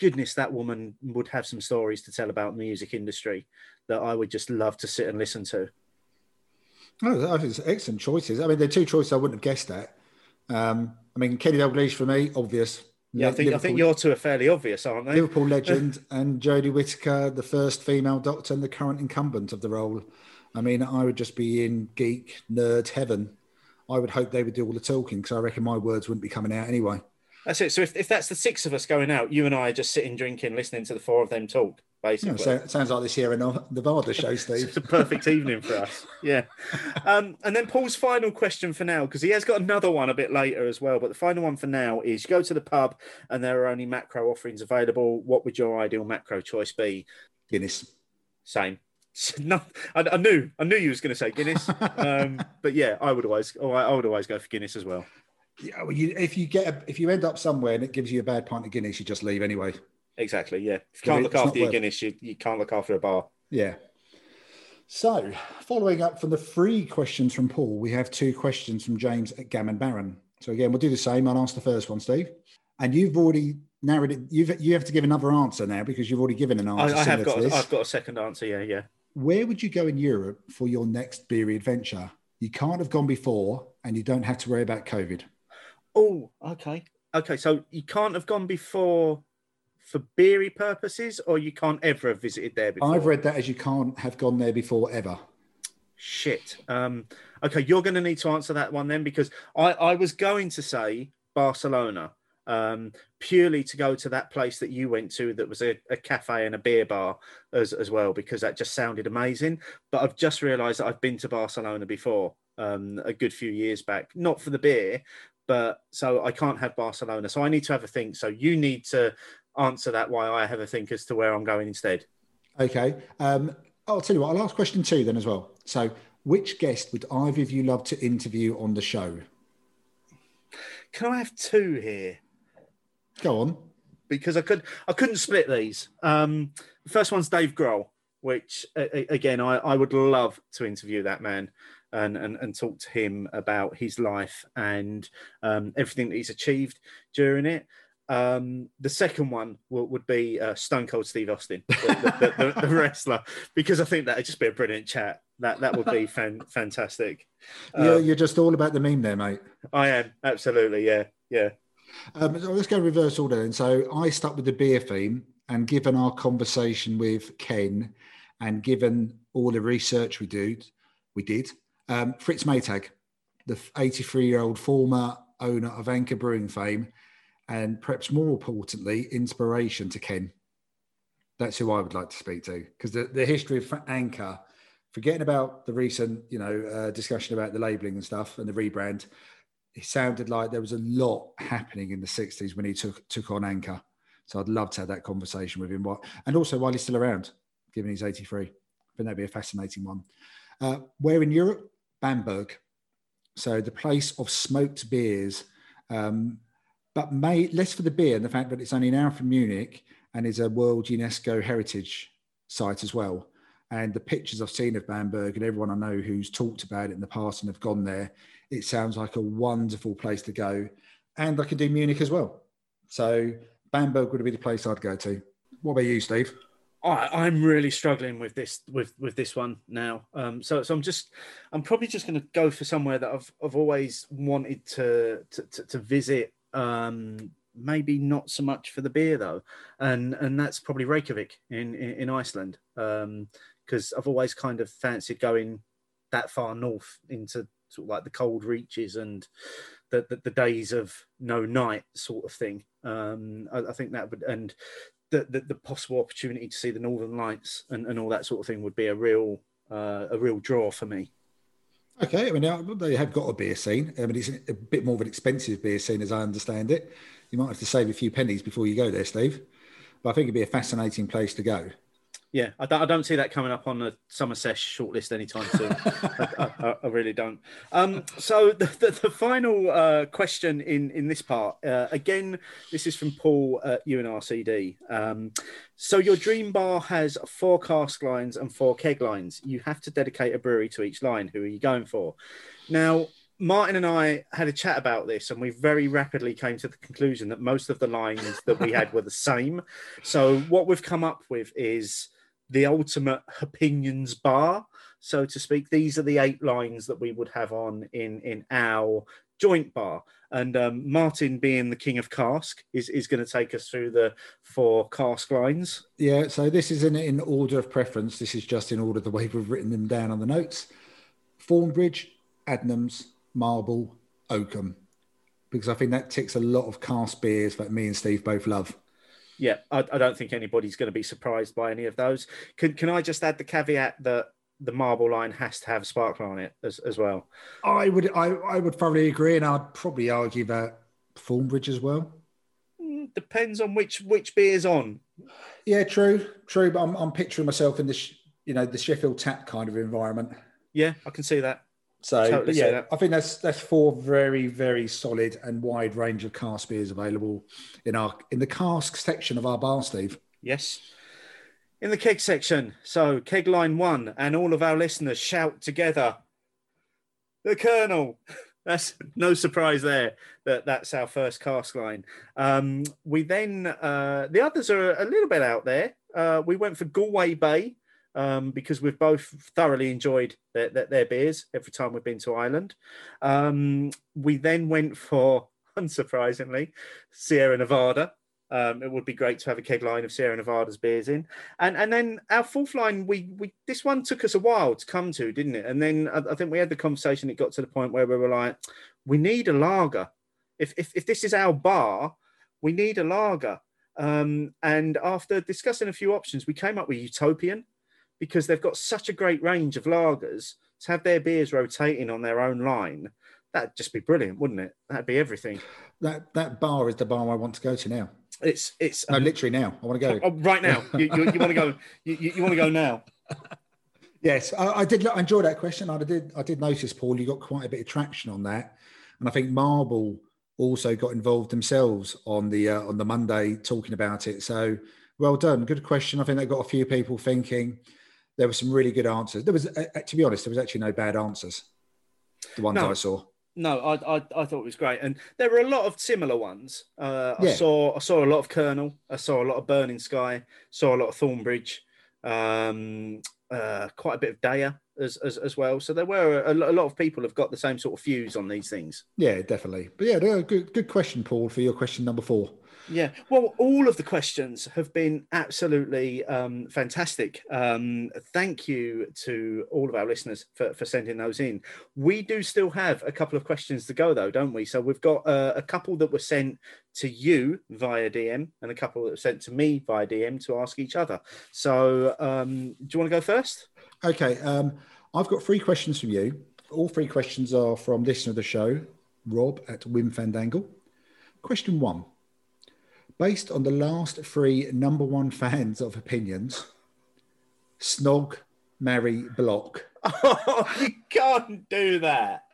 goodness, that woman would have some stories to tell about the music industry that I would just love to sit and listen to. Oh, I think it's excellent choices. I mean, they're two choices I wouldn't have guessed at. Um, I mean, Kenny Dalglish for me, obvious. Yeah, I think Liverpool, I think your two are fairly obvious, aren't they? Liverpool (laughs) legend and Jodie Whittaker, the first female doctor and the current incumbent of the role. I mean, I would just be in geek nerd heaven. I would hope they would do all the talking because I reckon my words wouldn't be coming out anyway. That's it. So if, if that's the six of us going out, you and I are just sitting drinking, listening to the four of them talk, basically. Yeah, so sounds like this Sierra Nevada show, (laughs) Steve. it's a perfect evening for us. Yeah. Um, and then Paul's final question for now, because he has got another one a bit later as well. But the final one for now is you go to the pub and there are only macro offerings available. What would your ideal macro choice be? Guinness. Same. (laughs) No, I, I knew, I knew you was going to say Guinness, (laughs) um, but yeah, I would always, I would always go for Guinness as well. Yeah, well, you, if you get a, if you end up somewhere and it gives you a bad pint of Guinness, you just leave anyway. Exactly. Yeah. If you can't look after your. Guinness, you, you can't look after a bar. Yeah. So, following up from the free questions from Paul, we have two questions from James at Gammon Baron. So again, we'll do the same. I'll ask the first one, Steve. And you've already narrowed it. You've you have to give another answer now because you've already given an answer. I, I have got. A, I've got a second answer. Yeah, yeah. Where would you go in Europe for your next beery adventure? You can't have gone before, and you don't have to worry about COVID. Oh, okay. Okay, so you can't have gone before for beery purposes, or you can't ever have visited there before? I've read that as you can't have gone there before ever. Shit. Um, okay, you're going to need to answer that one then, because I, I was going to say Barcelona um, purely to go to that place that you went to that was a, a, cafe and a beer bar as, as well, because that just sounded amazing. But I've just realized that I've been to Barcelona before um, a good few years back, not for the beer, but so I can't have Barcelona. So I need to have a think. So you need to answer that why I have a think as to where I'm going instead. Okay. Um, I'll tell you what, I'll ask question two then as well. So, which guest would either of you love to interview on the show? Can I have two here? Go on. Because I could I couldn't split these. Um, the first one's Dave Grohl, which again I, I would love to interview that man and, and, and talk to him about his life and um, everything that he's achieved during it. Um, the second one w- would be uh, Stone Cold Steve Austin, the, the, the, the, (laughs) wrestler, because I think that would just be a brilliant chat. That that would be (laughs) fan- fantastic. Yeah, um, you're just all about the meme there, mate. I am absolutely, yeah, yeah. Um, let's go reverse order. And so I stuck with the beer theme, and given our conversation with Ken, and given all the research we did, we did. Um, Fritz Maytag, the 83 year old former owner of Anchor Brewing fame and perhaps more importantly, inspiration to Ken. That's who I would like to speak to because the, the history of Anchor, forgetting about the recent, you know, uh, discussion about the labeling and stuff and the rebrand, it sounded like there was a lot happening in the 60s when he took took on Anchor. So I'd love to have that conversation with him. And also while he's still around, given he's 83. I think that'd be a fascinating one. Uh, where in Europe? Bamberg. So the place of smoked beers. Um, but may, less for the beer and the fact that it's only an hour from Munich and is a World UNESCO Heritage site as well. And the pictures I've seen of Bamberg and everyone I know who's talked about it in the past and have gone there, it sounds like a wonderful place to go. And I could do Munich as well. So Bamberg would be the place I'd go to. What about you, Steve? I, am really struggling with this with with this one now. Um, so so I'm just I'm probably just going to go for somewhere that I've I've always wanted to to, to, to visit um, maybe not so much for the beer though, and and that's probably Reykjavik in in, in Iceland because um, I've always kind of fancied going that far north into sort of like the cold reaches and the, the, the days of no night sort of thing. Um, I, I, think that would and the, the, the possible opportunity to see the northern lights and, and all that sort of thing would be a real uh, a real draw for me. Okay, I mean they have got a beer scene. I mean it's a bit more of an expensive beer scene, as I understand it. You might have to save a few pennies before you go there, Steve. But I think it'd be a fascinating place to go. Yeah, I don't, I don't see that coming up on the summer sesh shortlist anytime soon. (laughs) I, I, I, really don't. Um, so the, the, the final uh, question in in this part, uh, again, this is from Paul at UNRCD. Um, so your dream bar has four cask lines and four keg lines. You have to dedicate a brewery to each line. Who are you going for? Now, Martin and I had a chat about this, and we very rapidly came to the conclusion that most of the lines that we had were the same. So what we've come up with is the ultimate Hopinions bar, so to speak. These are the eight lines that we would have on in in our joint bar. And um, Martin, being the king of cask, is, is going to take us through the four cask lines. Yeah, so this is in, in order of preference. This is just in order the way we've written them down on the notes. Thornbridge, Adnams, Marble, Oakham, because I think that ticks a lot of cask beers that me and Steve both love yeah, I, I, don't think anybody's going to be surprised by any of those. Can can I just add the caveat that the marble line has to have sparkler on it as, as well? I would I, I would probably agree, and I'd probably argue that Thornbridge as well. Mm, depends on which which beer's on. Yeah, true, true. But I'm I'm picturing myself in this you know the Sheffield tap kind of environment. Yeah, I can see that. So, totally yeah, I think that's that's four very very solid and wide range of cask beers available in our in the cask section of our bar, Steve. Yes, in the keg section. So keg line one, and all of our listeners shout together, "The Kernel." (laughs) That's no surprise there that that's our first cask line. Um, we then uh, the others are a little bit out there. Uh, we went for Galway Bay um, because we've both thoroughly enjoyed their, their, their, beers every time we've been to Ireland. Um, we then went for, (laughs) unsurprisingly, Sierra Nevada. Um, it would be great to have a keg line of Sierra Nevada's beers in, and and then our fourth line, we we this one took us a while to come to, didn't it? And then I, I think we had the conversation. It got to the point where we were like, we need a lager If if, if this is our bar, we need a lager. Um, and after discussing a few options, we came up with Utopian because they've got such a great range of lagers to have their beers rotating on their own line. That'd just be brilliant, wouldn't it? That'd be everything. That that bar is the bar I want to go to now. It's it's No, um, literally now. I want to go. oh, right now. You, you, you want to go? You, you, want to go now? (laughs) Yes, I, I did. I enjoy that question. I did. I did notice, Paul, you got quite a bit of traction on that, and I think Marble also got involved themselves on the uh, on the Monday talking about it. So well done. Good question. I think they got a few people thinking. There were some really good answers. There was, uh, uh, to be honest, there was actually no bad answers. The ones No. I saw. No, I, I I thought it was great, and there were a lot of similar ones. Uh, I saw I saw a lot of Kernel. I saw a lot of Burning Sky. Saw a lot of Thornbridge. Um, uh, quite a bit of DEYA as, as as well. So there were a, a lot of people have got the same sort of views on these things. Yeah, definitely. But yeah, good good question, Paul, for your question number four. Yeah, well, all of the questions have been absolutely um, fantastic. Um, thank you to all of our listeners for, for sending those in. We do still have a couple of questions to go, though, don't we? So we've got uh, a couple that were sent to you via DM and a couple that were sent to me via DM to ask each other. So um, do you want to go first? Okay, um, I've got three questions from you. All three questions are from listener of the show, Rob at Wim Fandangle. Question one. Based on the last three number one fans of Hopinions, Snog, Marry, Block. Oh, you can't do that.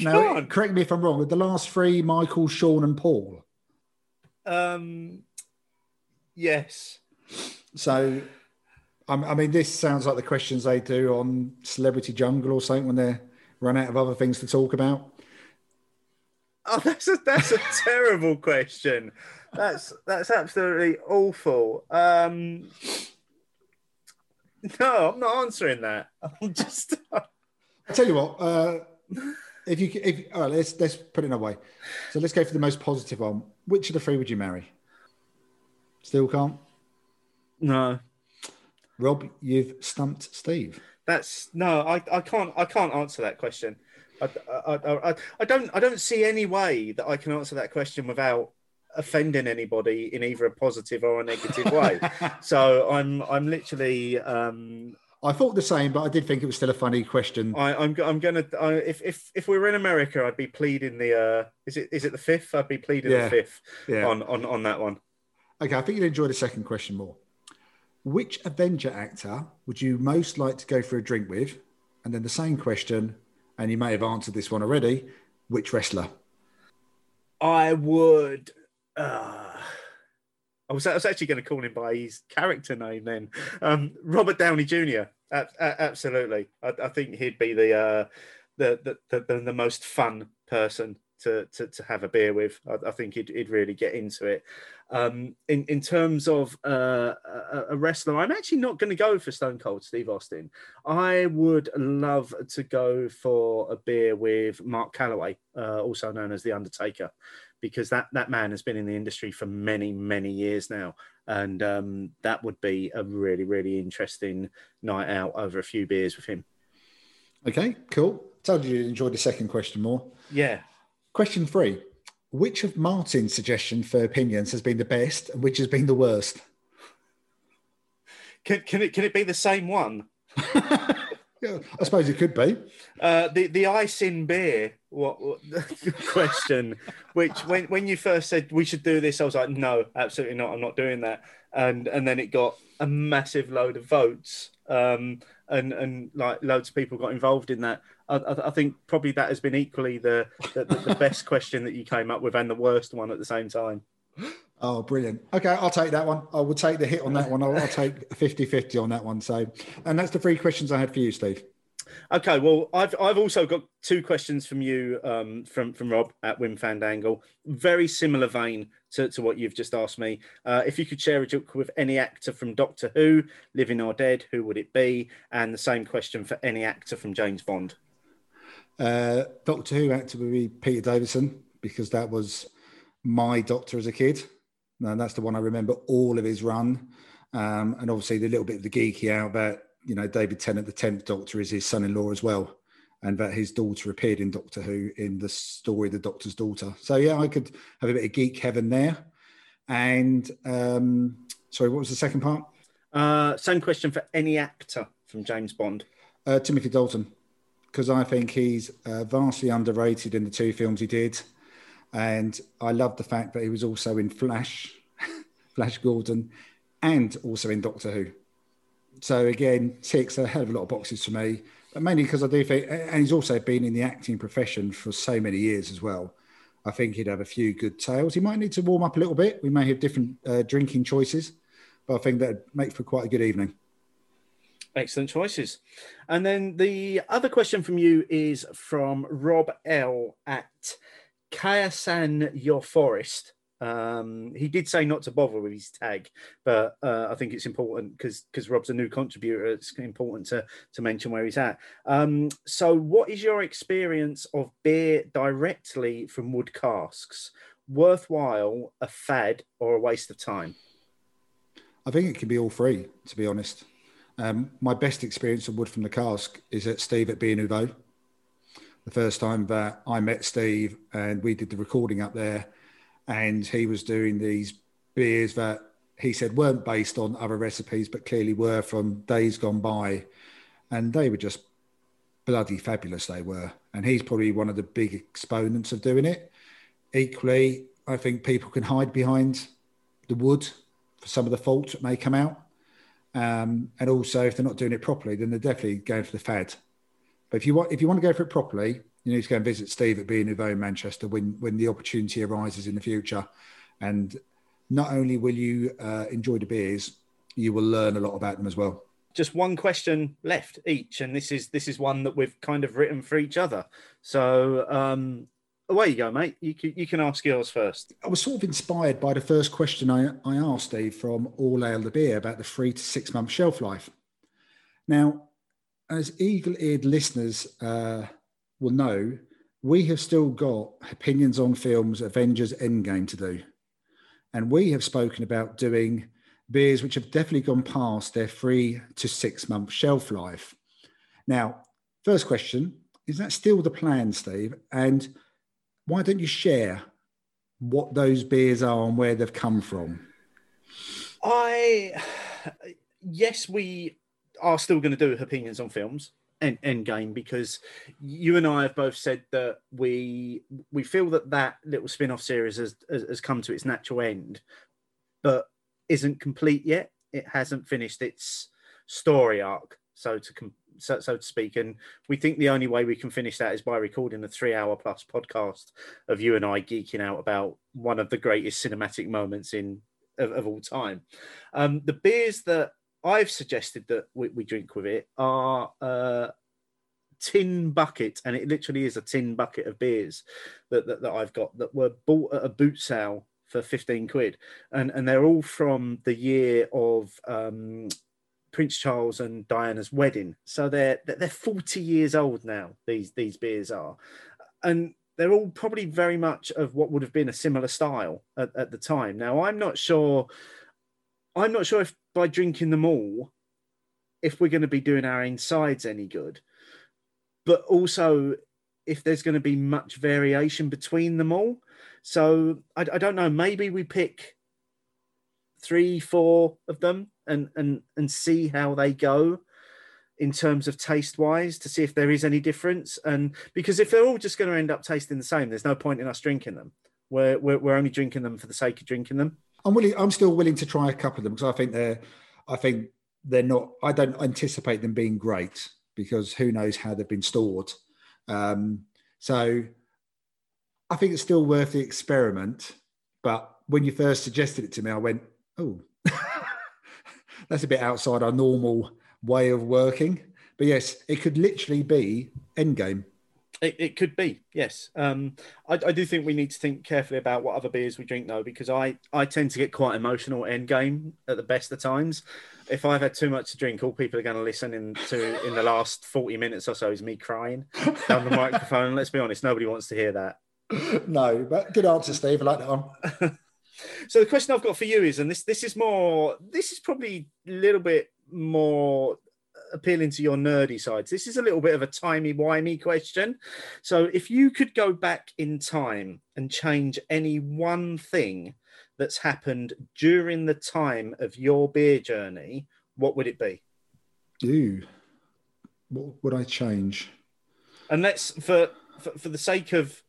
Now, can't. correct me if I'm wrong, with the last three, Michael, Sean, and Paul. Um, yes. So, I I mean, this sounds like the questions they do on Celebrity Jungle or something when they run out of other things to talk about. Oh, (laughs) that's a that's a terrible question. That's that's absolutely awful. Um, no, I'm not answering that. (laughs) I'm just I tell you what, uh, if you if all right, let's let's put it in a way. So let's go for the most positive one. Which of the three would you marry? Still can't. no. Rob, you've stumped Steve. That's no. I, I can't I can't answer that question. I, I, I, I- don't I don't see any way that I can answer that question without offending anybody in either a positive or a negative way. (laughs) so I'm I'm literally um, I thought the same, but I did think it was still a funny question. I, I'm I'm gonna I, if if if we were in America, I'd be pleading the uh is it is it the fifth? I'd be pleading Yeah. the fifth Yeah. on on on that one. Okay, I think you'd enjoy the second question more. Which Avenger actor would you most like to go for a drink with? And then the same question, and you may have answered this one already. Which wrestler? I would. Uh, I was I was actually going to call him by his character name then. Um, Robert Downey Jr. Absolutely, I, I think he'd be the, uh, the, the the the the most fun person to to, to have a beer with. I, I think he'd, he'd really get into it. Um, in in terms of uh, a, a wrestler, I'm actually not going to go for Stone Cold Steve Austin. I would love to go for a beer with Mark Calaway, uh, also known as the Undertaker, because that that man has been in the industry for many many years now, and um, that would be a really really interesting night out over a few beers with him. Okay, cool. Told you you enjoyed the second question more. Yeah. Question three. Which of Martin's suggestion for Hopinions has been the best and which has been the worst? Can, can it can it be the same one? (laughs) Yeah, I suppose it could be. Uh, the the ice in beer. What, what (laughs) question? Which when when you first said we should do this, I was like, no, absolutely not. I'm not doing that. And and then it got a massive load of votes. Um, and and like loads of people got involved in that. I, I, think probably that has been equally the the, the the best (laughs) question that you came up with and the worst one at the same time. Oh, brilliant. Okay, I'll take that one. I will take the hit on that one. I'll, I'll take (laughs) 50 50 on that one. So, and that's the three questions I had for you, Steve. Okay, well, I've I've also got two questions from you, um, from from Rob at Wim Fandangle. Very similar vein to, to what you've just asked me. Uh, if you could share a joke with any actor from Doctor Who, living or dead, who would it be? And the same question for any actor from James Bond. Uh, Doctor Who actor would be Peter Davison because that was my doctor as a kid. And that's the one I remember all of his run. Um, and obviously, the little bit of the geeky out that, you know, David Tennant, the 10th Doctor, is his son in law as well. and that his daughter appeared in Doctor Who in the story The Doctor's Daughter. So yeah, I could have a bit of geek heaven there. And um, sorry, what was the second part? Uh, same question for any actor from James Bond. Uh, Timothy Dalton, because I think he's uh, vastly underrated in the two films he did, and I love the fact that he was also in Flash, (laughs) Flash Gordon, and also in Doctor Who. So again, ticks a hell of a lot of boxes for me, but mainly because I do think, and he's also been in the acting profession for so many years as well. I think he'd have a few good tales. He might need to warm up a little bit. We may have different uh, drinking choices, but I think that'd make for quite a good evening. Excellent choices. And then the other question from you is from Rob L at Kayasan Your Forest. Um, he did say not to bother with his tag, but uh, I think it's important because because Rob's a new contributor. It's important to to mention where he's at. Um, so, what is your experience of beer directly from wood casks? Worthwhile, a fad, or a waste of time? I think it can be all three, to be honest. Um, my best experience of wood from the cask is at Steve at B. The first time that I met Steve and we did the recording up there, and he was doing these beers that he said weren't based on other recipes, but clearly were from days gone by, and they were just bloody fabulous. They were, and he's probably one of the big exponents of doing it. Equally, I think people can hide behind the wood for some of the faults that may come out. Um, and also, if they're not doing it properly, then they're definitely going for the fad. But if you want, if you want to go for it properly, you need to go and visit Steve at Beer Nouveau in Manchester when when the opportunity arises in the future. And not only will you uh, enjoy the beers, you will learn a lot about them as well. Just one question left each, and this is this is one that we've kind of written for each other. So um, away you go, mate. You can, you can ask yours first. I was sort of inspired by the first question I, I asked Steve from All Ale the Beer about the three to six month shelf life. Now, as eagle eared listeners uh, will know, we have still got Hopinions on films Avengers Endgame to do. And we have spoken about doing beers which have definitely gone past their three to six month shelf life. Now, first question is that still the plan, Steve? And why don't you share what those beers are and where they've come from? I, yes, we are still going to do Hopinions on films and end game because you and I have both said that we we feel that that little spin-off series has, has, has come to its natural end, but isn't complete yet. It hasn't finished its story arc, so to com- so, so to speak. And we think the only way we can finish that is by recording a three-hour plus podcast of you and I geeking out about one of the greatest cinematic moments in of, of all time. Um, the beers that I've suggested that we, we drink with it are uh, tin bucket, and it literally is a tin bucket of beers that, that, that I've got that were bought at a boot sale for 15 quid. And, and they're all from the year of um, Prince Charles and Diana's wedding. So they're they're 40 years old now, these these beers are. And they're all probably very much of what would have been a similar style at, at the time. Now I'm not sure I'm not sure if by drinking them all, if we're going to be doing our insides any good, but also if there's going to be much variation between them all. So I, I don't know. Maybe we pick three, four of them and and and see how they go in terms of taste wise to see if there is any difference. And because if they're all just going to end up tasting the same, there's no point in us drinking them. We're, we're, we're only drinking them for the sake of drinking them. I'm willing. I'm still willing to try a couple of them because I think they're. I think they're not. I don't anticipate them being great because who knows how they've been stored. Um, so I think it's still worth the experiment. But when you first suggested it to me, I went, "Oh, (laughs) that's a bit outside our normal way of working." But yes, it could literally be Endgame. It, it could be, yes. Um, I, I, do think we need to think carefully about what other beers we drink, though, because I, I tend to get quite emotional end game at the best of times. If I've had too much to drink, all people are going to listen in to in the last 40 minutes or so is me crying on the (laughs) microphone. Let's be honest, nobody wants to hear that. No, but good answer, Steve. I like that one. (laughs) so the question I've got for you is, and this this is more, this is probably a little bit more appealing to your nerdy sides. This is a little bit of a timey wimey question. So, if you could go back in time and change any one thing that's happened during the time of your beer journey, what would it be? Ooh, what would I change? And let's for for, for the sake of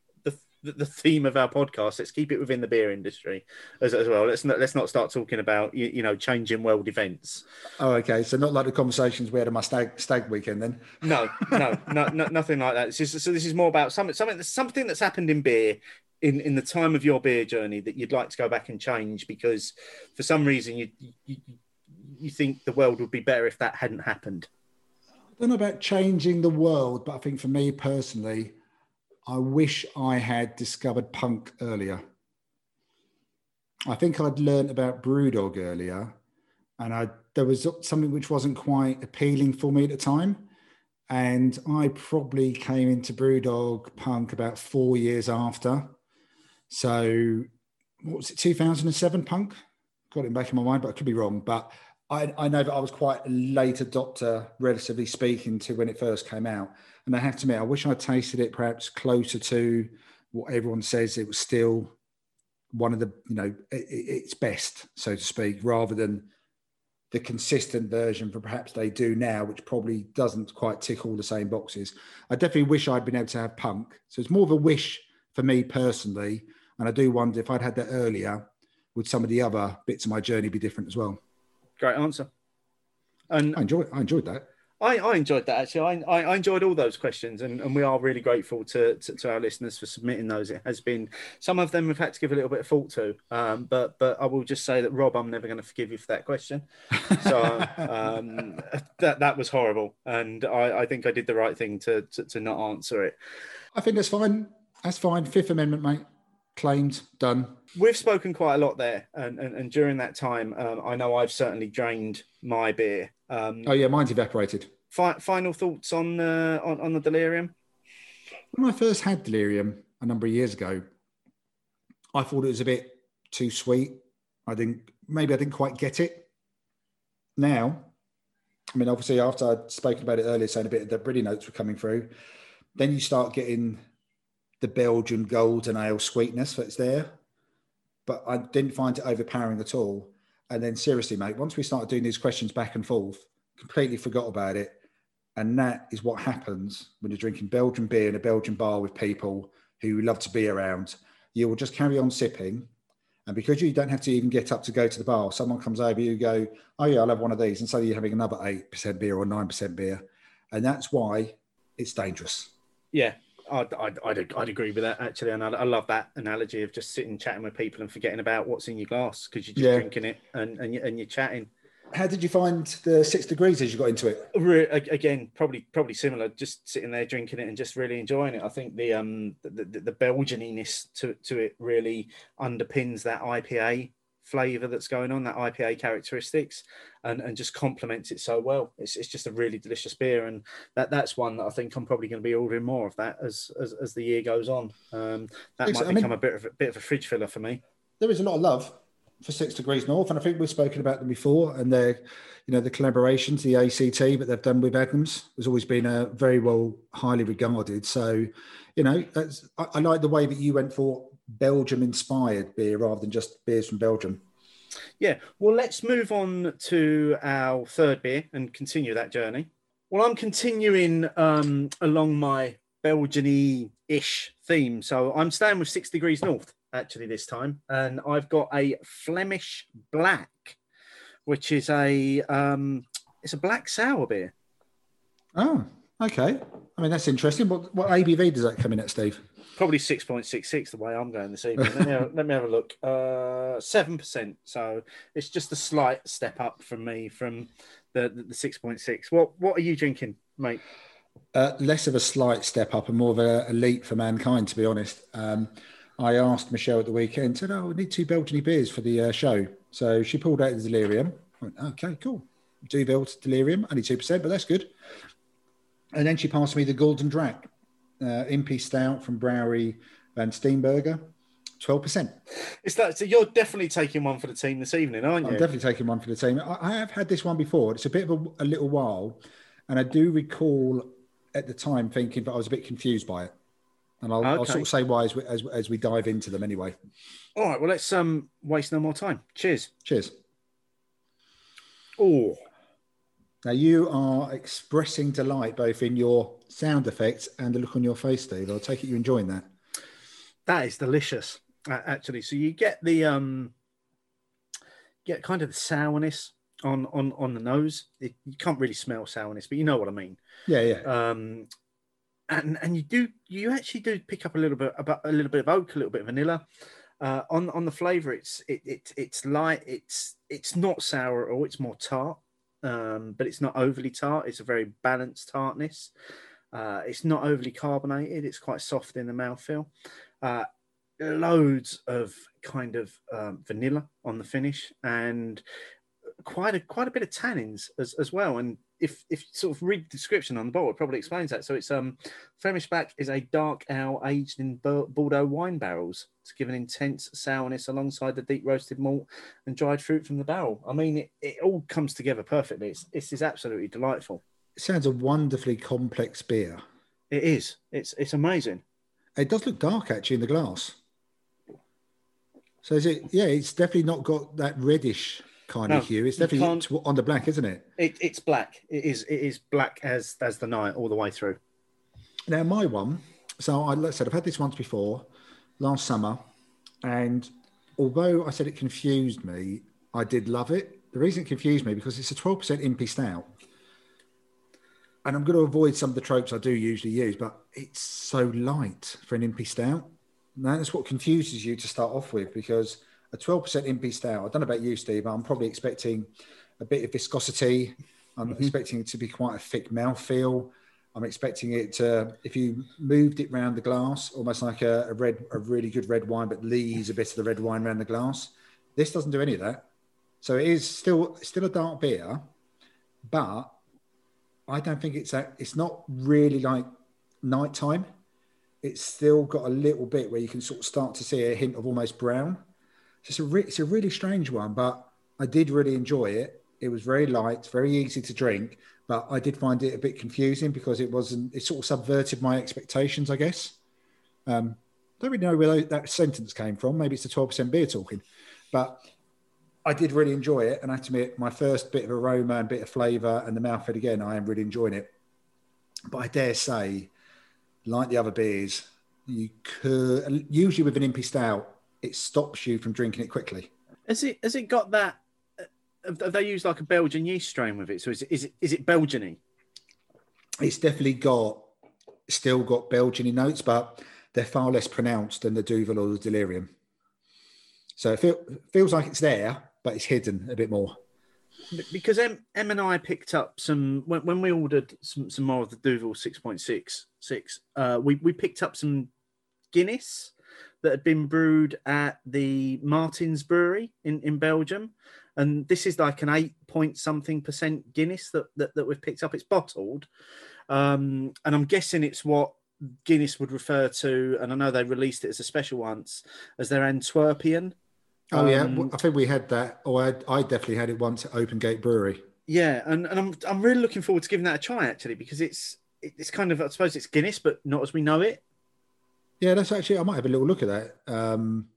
the, the theme of our podcast, let's keep it within the beer industry as, as well. Let's not let's not start talking about you, you know changing world events. Oh, okay. So not like the conversations we had at my stag stag weekend then. No, (laughs) no, no, no nothing like that. Just, so this is more about something something something that's happened in beer in, in the time of your beer journey that you'd like to go back and change because for some reason you you, you think the world would be better if that hadn't happened. I don't know about changing the world, but I think for me personally, I wish I had discovered punk earlier. I think I'd learned about Brewdog earlier, and I there was something which wasn't quite appealing for me at the time. And I probably came into Brewdog Punk about four years after. So, what was it, 2007 Punk? Got it back in my mind, but I could be wrong. But I, I, know that I was quite a late adopter, relatively speaking, to when it first came out. And I have to admit, I wish I tasted it perhaps closer to what everyone says it was still one of the, you know, it, its best, so to speak, rather than the consistent version for perhaps they do now, which probably doesn't quite tick all the same boxes. I definitely wish I'd been able to have punk. So it's more of a wish for me personally. And I do wonder if I'd had that earlier, would some of the other bits of my journey be different as well? Great answer. And I enjoyed, I enjoyed that. I, I enjoyed that actually. I, I enjoyed all those questions, and, and we are really grateful to, to, to, our listeners for submitting those. It has been some of them we've had to give a little bit of thought to, um, but but I will just say that Rob, I'm never going to forgive you for that question. (laughs) So um, that that was horrible, and I, I think I did the right thing to, to to not answer it. I think that's fine. That's fine. Fifth Amendment, mate claimed, done. We've spoken quite a lot there, and, and, and during that time, um, I know I've certainly drained my beer. Um, oh yeah, mine's evaporated. Fi- final thoughts on, uh, on on the delirium? When I first had delirium a number of years ago, I thought it was a bit too sweet. I didn't maybe I didn't quite get it. Now, I mean, obviously after I'd spoken about it earlier, saying a bit of the Britty notes were coming through, then you start getting the Belgian golden ale sweetness that's there, but I didn't find it overpowering at all. And then seriously, mate, once we started doing these questions back and forth, completely forgot about it. And that is what happens when you're drinking Belgian beer in a Belgian bar with people who love to be around. You will just carry on sipping. And because you don't have to even get up to go to the bar, someone comes over, you go, Oh, yeah, I'll have one of these. And so you're having another 8% beer or 9% beer. And that's why it's dangerous. Yeah, I'd, I'd, I'd, I'd, agree with that actually, and I, I, love that analogy of just sitting chatting with people and forgetting about what's in your glass because you're just yeah. drinking it and and, you, and you're chatting. How did you find the six degrees as you got into it? Again, probably probably similar. Just sitting there drinking it and just really enjoying it. I think the um the, the, the Belgianiness to to it really underpins that IPA flavor that's going on, that IPA characteristics, and, and just complements it so well. It's, it's just a really delicious beer, and that that's one that I think I'm probably going to be ordering more of that as as, as the year goes on. Um, that it's, might I become mean, a bit of a bit of a fridge filler for me. There is a lot of love for Six Degrees North, and I think we've spoken about them before, and their you know the collaborations, the ACT that they've done with Adnams has always been a very well highly regarded. So, you know, I, I like the way that you went for Belgium inspired beer rather than just beers from Belgium. Yeah, well, let's move on to our third beer and continue that journey. Well, I'm continuing um, along my Belgian ish theme. So I'm staying with Six Degrees North actually this time. And I've got a Flemish Black, which is a um, it's a black sour beer. Oh, okay. I mean, that's interesting. What, what ABV does that come in at, Steve? Probably 6.66 the way I'm going this evening. let, me have, let me have a look. Uh, 7%. So it's just a slight step up from me from the, the, the 6.6. What, what are you drinking, mate? Uh, less of a slight step up and more of a, a leap for mankind, to be honest. Um, I asked Michelle at the weekend, said, "Oh, we need two Belgian beers for the uh, show." So she pulled out the Delirium. I went, "Okay, cool. Two Delirium, only two percent, but that's good." And then she passed me the Gulden Draak, uh, Impy Stout from Brouwerij Van Steenbergen, 12%. Is that so? You're definitely taking one for the team this evening, aren't you? I'm definitely taking one for the team. I, I have had this one before. It's a bit of a, a little while, and I do recall at the time thinking, but I was a bit confused by it. And I'll, I'll sort of say why as we, as, as we dive into them anyway. All right. Well, let's um waste no more time. Cheers. Cheers. Oh, Now you are expressing delight both in your sound effects and the look on your face, Steve. I'll take it you're enjoying that. that is delicious. Actually, so you get the um, get kind of the sourness on on on the nose. It, you can't really smell sourness, but you know what I mean. Yeah, yeah. um, and and you do you actually do pick up a little bit about a little bit of oak, a little bit of vanilla. Uh, on on the flavour, it's it, it it's light. It's it's not sour or it's more tart, um, but it's not overly tart. It's a very balanced tartness. Uh, it's not overly carbonated. It's quite soft in the mouthfeel. Uh, loads of kind of um, vanilla on the finish and quite a quite a bit of tannins as, as well. And if if you sort of read the description on the bottle, it probably explains that. So it's um Flemish Black is a dark ale aged in Bor- Bordeaux wine barrels to give an intense sourness alongside the deep roasted malt and dried fruit from the barrel. I mean, it, it all comes together perfectly. It's it's is absolutely delightful. It sounds a wonderfully complex beer. It is. It's it's amazing. It does look dark actually in the glass. So is it? Yeah, it's definitely not got that reddish kind No, of hue. It's definitely tw- on the black, isn't it? It, it's black. It is it is black as as the night all the way through. Now my one. So I like I said I've had this once before, last summer, and although I said it confused me, I did love it. The reason it confused me because it's a twelve percent impy stout, and I'm going to avoid some of the tropes I do usually use, but it's so light for an impy stout. And that's what confuses you to start off with because a 12% impy stout, I don't know about you, Steve, but I'm probably expecting a bit of viscosity. I'm mm-hmm. expecting it to be quite a thick mouthfeel. I'm expecting it to, if you moved it round the glass, almost like a, a red, a really good red wine, but leaves a bit of the red wine around the glass. This doesn't do any of that. So it is still still a dark beer, but I don't think it's that. It's not really like nighttime. It's still got a little bit where you can sort of start to see a hint of almost brown. It's a re- it's a really strange one, but I did really enjoy it. It was very light, very easy to drink, but I did find it a bit confusing because it wasn't. It sort of subverted my expectations, I guess. Um, don't really know where that sentence came from. Maybe it's the twelve percent beer talking, but I did really enjoy it. And I have to admit, my first bit of aroma and bit of flavour and the mouthfeel again, I am really enjoying it. But I dare say, like the other beers, you could usually with an impy stout, it stops you from drinking it quickly. Has it has it got that? uh, Have have they used like a Belgian yeast strain with it? So is it is it, is it Belgiany? It's definitely got still got Belgiany notes, but they're far less pronounced than the Duvel or the Delirium. So it feel, feels like it's there, but it's hidden a bit more. because M, M and I picked up some when, when we ordered some, some more of the Duvel six point six six. Uh, we we picked up some Guinness that had been brewed at the Martins Brewery in in Belgium, and this is like an eight point something percent Guinness that that, that we've picked up. It's bottled, um, and I'm guessing it's what Guinness would refer to, and I know they released it as a special once as their Antwerpian. Oh yeah, Um, I think we had that, or I, I definitely had it once at Open Gate Brewery. Yeah, and, and I'm I'm really looking forward to giving that a try actually because it's it's kind of I suppose it's Guinness but not as we know it. Yeah, that's actually I might have a little look at that. Um,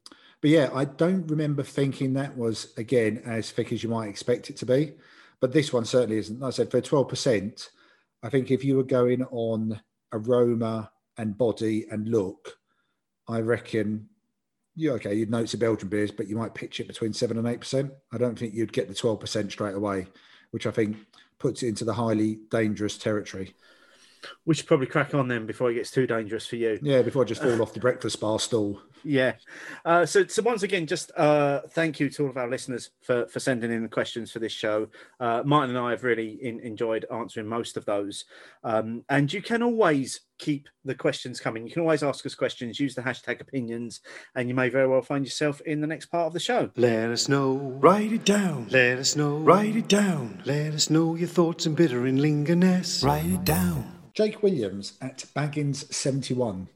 but yeah, I don't remember thinking that was again as thick as you might expect it to be. But this one certainly isn't. Like I said for twelve percent, I think if you were going on aroma and body and look, I reckon yeah, okay, you'd it's a Belgian beers, but you might pitch it between seven and eight percent. I don't think you'd get the twelve percent straight away, which I think puts it into the highly dangerous territory. We should probably crack on then before it gets too dangerous for you. Yeah, before I just fall uh, off the breakfast bar stool. Yeah. Uh, so, so once again, just uh, thank you to all of our listeners for, for sending in the questions for this show. Uh, Martin and I have really in, enjoyed answering most of those. Um, and you can always keep the questions coming. You can always ask us questions, use the hashtag Hopinions, and you may very well find yourself in the next part of the show. Let us know, write it down. Let us know, write it down. Let us know your thoughts and bitter and lingerness. Write it down. Jake Williams at Baggins 71.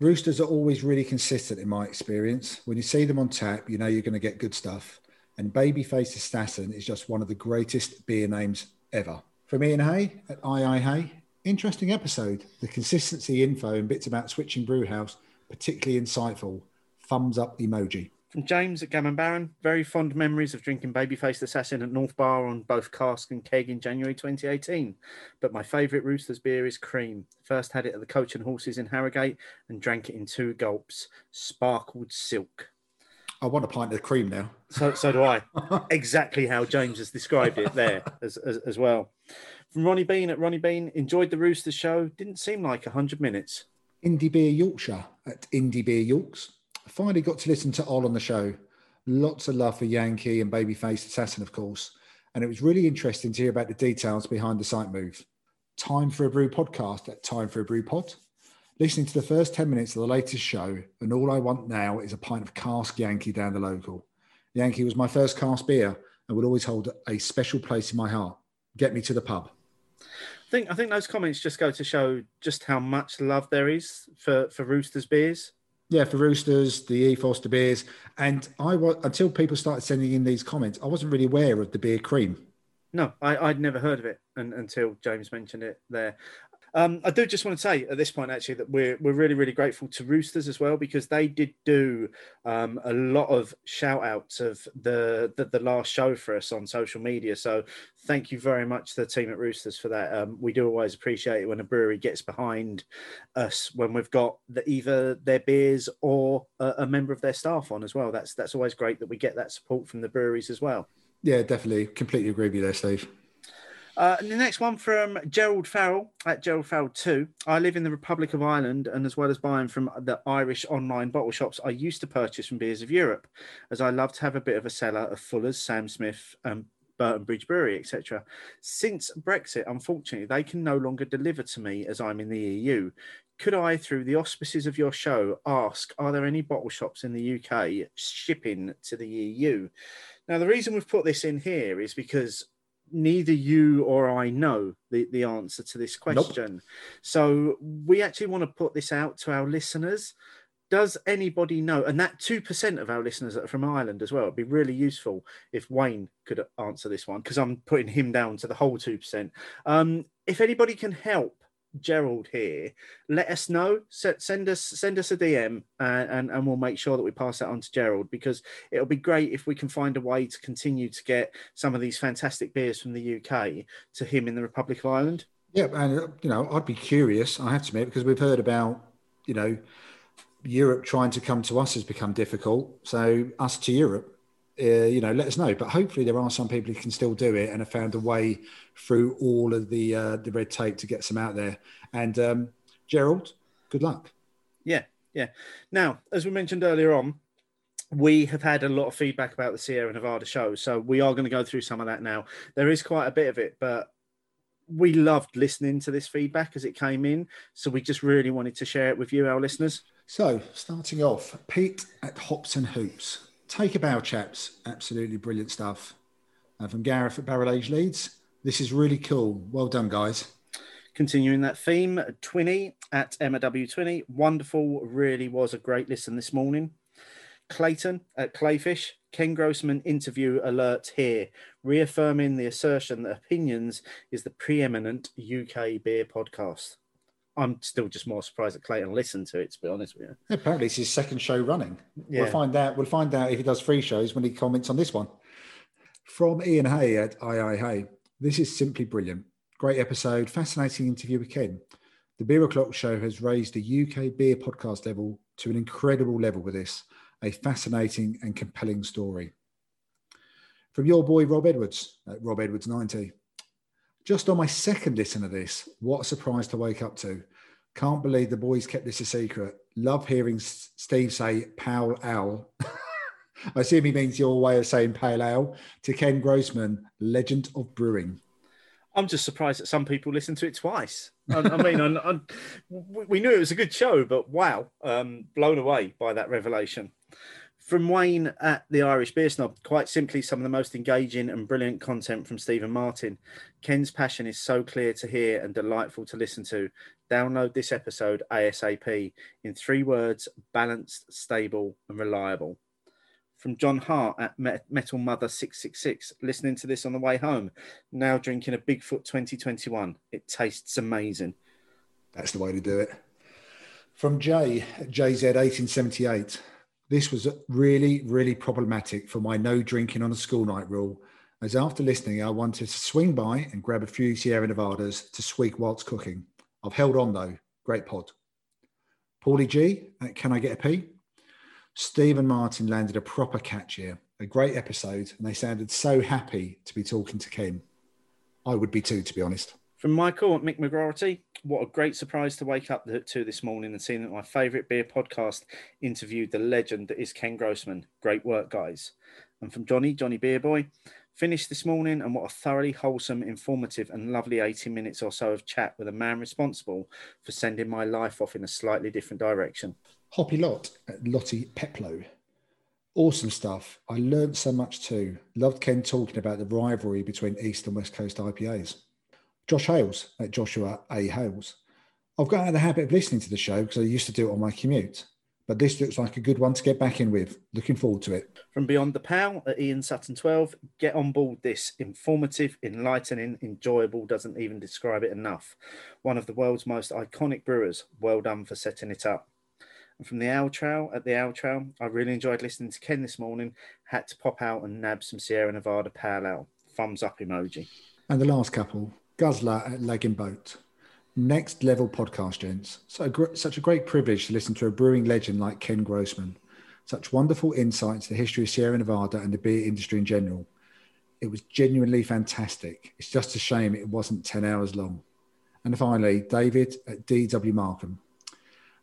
Roosters are always really consistent in my experience. When you see them on tap, you know you're going to get good stuff. And Babyface Assassin is just one of the greatest beer names ever. From Ian Hay at II Hay. Interesting episode. The consistency info and bits about switching brew house, particularly insightful. Thumbs up emoji. From James at Gammon Baron, very fond memories of drinking Babyface Assassin at North Bar on both cask and keg in January 2018. But my favourite Roosters beer is cream. First had it at the Coach and Horses in Harrogate and drank it in two gulps. Sparkled silk. I want a pint of cream now. So, so do I. (laughs) exactly how James has described it there as, as, as well. From Ronnie Bean at Ronnie Bean, enjoyed the Roosters show. Didn't seem like 100 minutes. Indie Beer Yorkshire at Indie Beer Yorks. Finally got to listen to Ol on the show. Lots of love for Yankee and Babyface Assassin, of course. And it was really interesting to hear about the details behind the site move. Time for a Brew podcast at Time for a Brew Pod. Listening to the first 10 minutes of the latest show, and all I want now is a pint of cask Yankee down the local. Yankee was my first cask beer and will always hold a special place in my heart. Get me to the pub. I think I think those comments just go to show just how much love there is for for Roosters beers. Yeah, for Roosters, the E Foster beers, and I was until people started sending in these comments, I wasn't really aware of the beer cream. No, I, I'd never heard of it un, until James mentioned it there. Um, I do just want to say at this point, actually, that we're we're really really grateful to Roosters as well because they did do um, a lot of shout outs of the, the, the last show for us on social media. So thank you very much to the team at Roosters for that. Um, we do always appreciate it when a brewery gets behind us when we've got the, either their beers or a, a member of their staff on as well. That's that's always great that we get that support from the breweries as well. Yeah, definitely, completely agree with you there, Steve. Uh, and the next one from Gerald Farrell at Gerald Farrell 2. I live in the Republic of Ireland, and as well as buying from the Irish online bottle shops, I used to purchase from Beers of Europe, as I love to have a bit of a cellar of Fuller's, Sam Smith, um, Burton Bridge Brewery, etc. Since Brexit, unfortunately, they can no longer deliver to me as I'm in the EU. Could I, through the auspices of your show, ask, are there any bottle shops in the UK shipping to the EU? Now, the reason we've put this in here is because neither you or I know the, the answer to this question. Nope. So we actually want to put this out to our listeners. Does anybody know? And that 2% of our listeners are from Ireland as well. It'd be really useful if Wayne could answer this one because I'm putting him down to the whole 2%. Um, if anybody can help Gerald here, let us know. Send us send us a DM, uh, and and we'll make sure that we pass that on to Gerald because it'll be great if we can find a way to continue to get some of these fantastic beers from the UK to him in the Republic of Ireland. Yeah, and uh, you know, I'd be curious. I have to admit because we've heard about you know Europe trying to come to us has become difficult. So us to Europe uh, you know, let us know. But hopefully, there are some people who can still do it and have found a way through all of the uh, the red tape to get some out there. And um, Gerald, good luck. Yeah, yeah. Now, as we mentioned earlier on, we have had a lot of feedback about the Sierra Nevada show, so we are going to go through some of that now. There is quite a bit of it, but we loved listening to this feedback as it came in, so we just really wanted to share it with you, our listeners. So, starting off, Pete at Hops and Hoops take a bow, chaps. Absolutely brilliant stuff. And from Gareth at Barrel Age Leeds, this is really cool. Well done, guys. Continuing that theme, Twinny at Emma W. Twinny. Wonderful. Really was a great listen this morning. Clayton at Clayfish. Ken Grossman interview alert here, reaffirming the assertion that Hopinions is the preeminent UK beer podcast. I'm still just more surprised that Clayton listened to it. To be honest with you, apparently it's his second show running. Yeah. We'll find out. We'll find out if he does three shows when he comments on this one. From Ian Hay at II Hay, this is simply brilliant. Great episode, fascinating interview with Ken. The Beer O'Clock Show has raised the UK beer podcast level to an incredible level with this. A fascinating and compelling story. From your boy Rob Edwards at Rob Edwards 90. Just on my second listen of this, what a surprise to wake up to. Can't believe the boys kept this a secret. Love hearing Steve say Pale Owl. (laughs) I assume he means your way of saying Pale Ale to Ken Grossman, legend of brewing. I'm just surprised that some people listen to it twice. I, I mean, I, I, we knew it was a good show, but wow, um, blown away by that revelation. From Wayne at the Irish Beer Snob, quite simply, some of the most engaging and brilliant content from Stephen Martin. Ken's passion is so clear to hear and delightful to listen to. Download this episode ASAP in three words balanced, stable, and reliable. From John Hart at Metal Mother 666, listening to this on the way home. Now drinking a Bigfoot 2021. It tastes amazing. That's the way to do it. From Jay at JZ1878, this was really, really problematic for my no drinking on a school night rule. As after listening, I wanted to swing by and grab a few Sierra Nevadas to squeak whilst cooking. I've held on though. Great pod. Paulie G, uh, Can I Get a P? Steve and Martin landed a proper catch here. A great episode, and they sounded so happy to be talking to Ken. I would be too, to be honest. From Michael at Mick McGrorty, what a great surprise to wake up to this morning and seeing that my favourite beer podcast interviewed the legend that is Ken Grossman. Great work, guys. And from Johnny, Johnny Beer Boy, finished this morning and what a thoroughly wholesome, informative, and lovely 80 minutes or so of chat with a man responsible for sending my life off in a slightly different direction. Hoppy Lot at Lottie Peplo. Awesome stuff. I learned so much too. Loved Ken talking about the rivalry between East and West Coast IPAs. Josh Hales at Joshua A. Hales. I've got out of the habit of listening to the show because I used to do it on my commute, but this looks like a good one to get back in with. Looking forward to it. From Beyond the Pal at Ian Sutton 12, get on board this. Informative, enlightening, enjoyable, doesn't even describe it enough. One of the world's most iconic brewers. Well done for setting it up. And from the Owl Trail at the Owl Trail, I really enjoyed listening to Ken this morning. Had to pop out and nab some Sierra Nevada Pale Ale. Thumbs up emoji. And the last couple Guzzler at Lagging Boat. Next level podcast, gents. So, such a great privilege to listen to a brewing legend like Ken Grossman. Such wonderful insights to the history of Sierra Nevada and the beer industry in general. It was genuinely fantastic. It's just a shame it wasn't 10 hours long. And finally, David at DW Markham.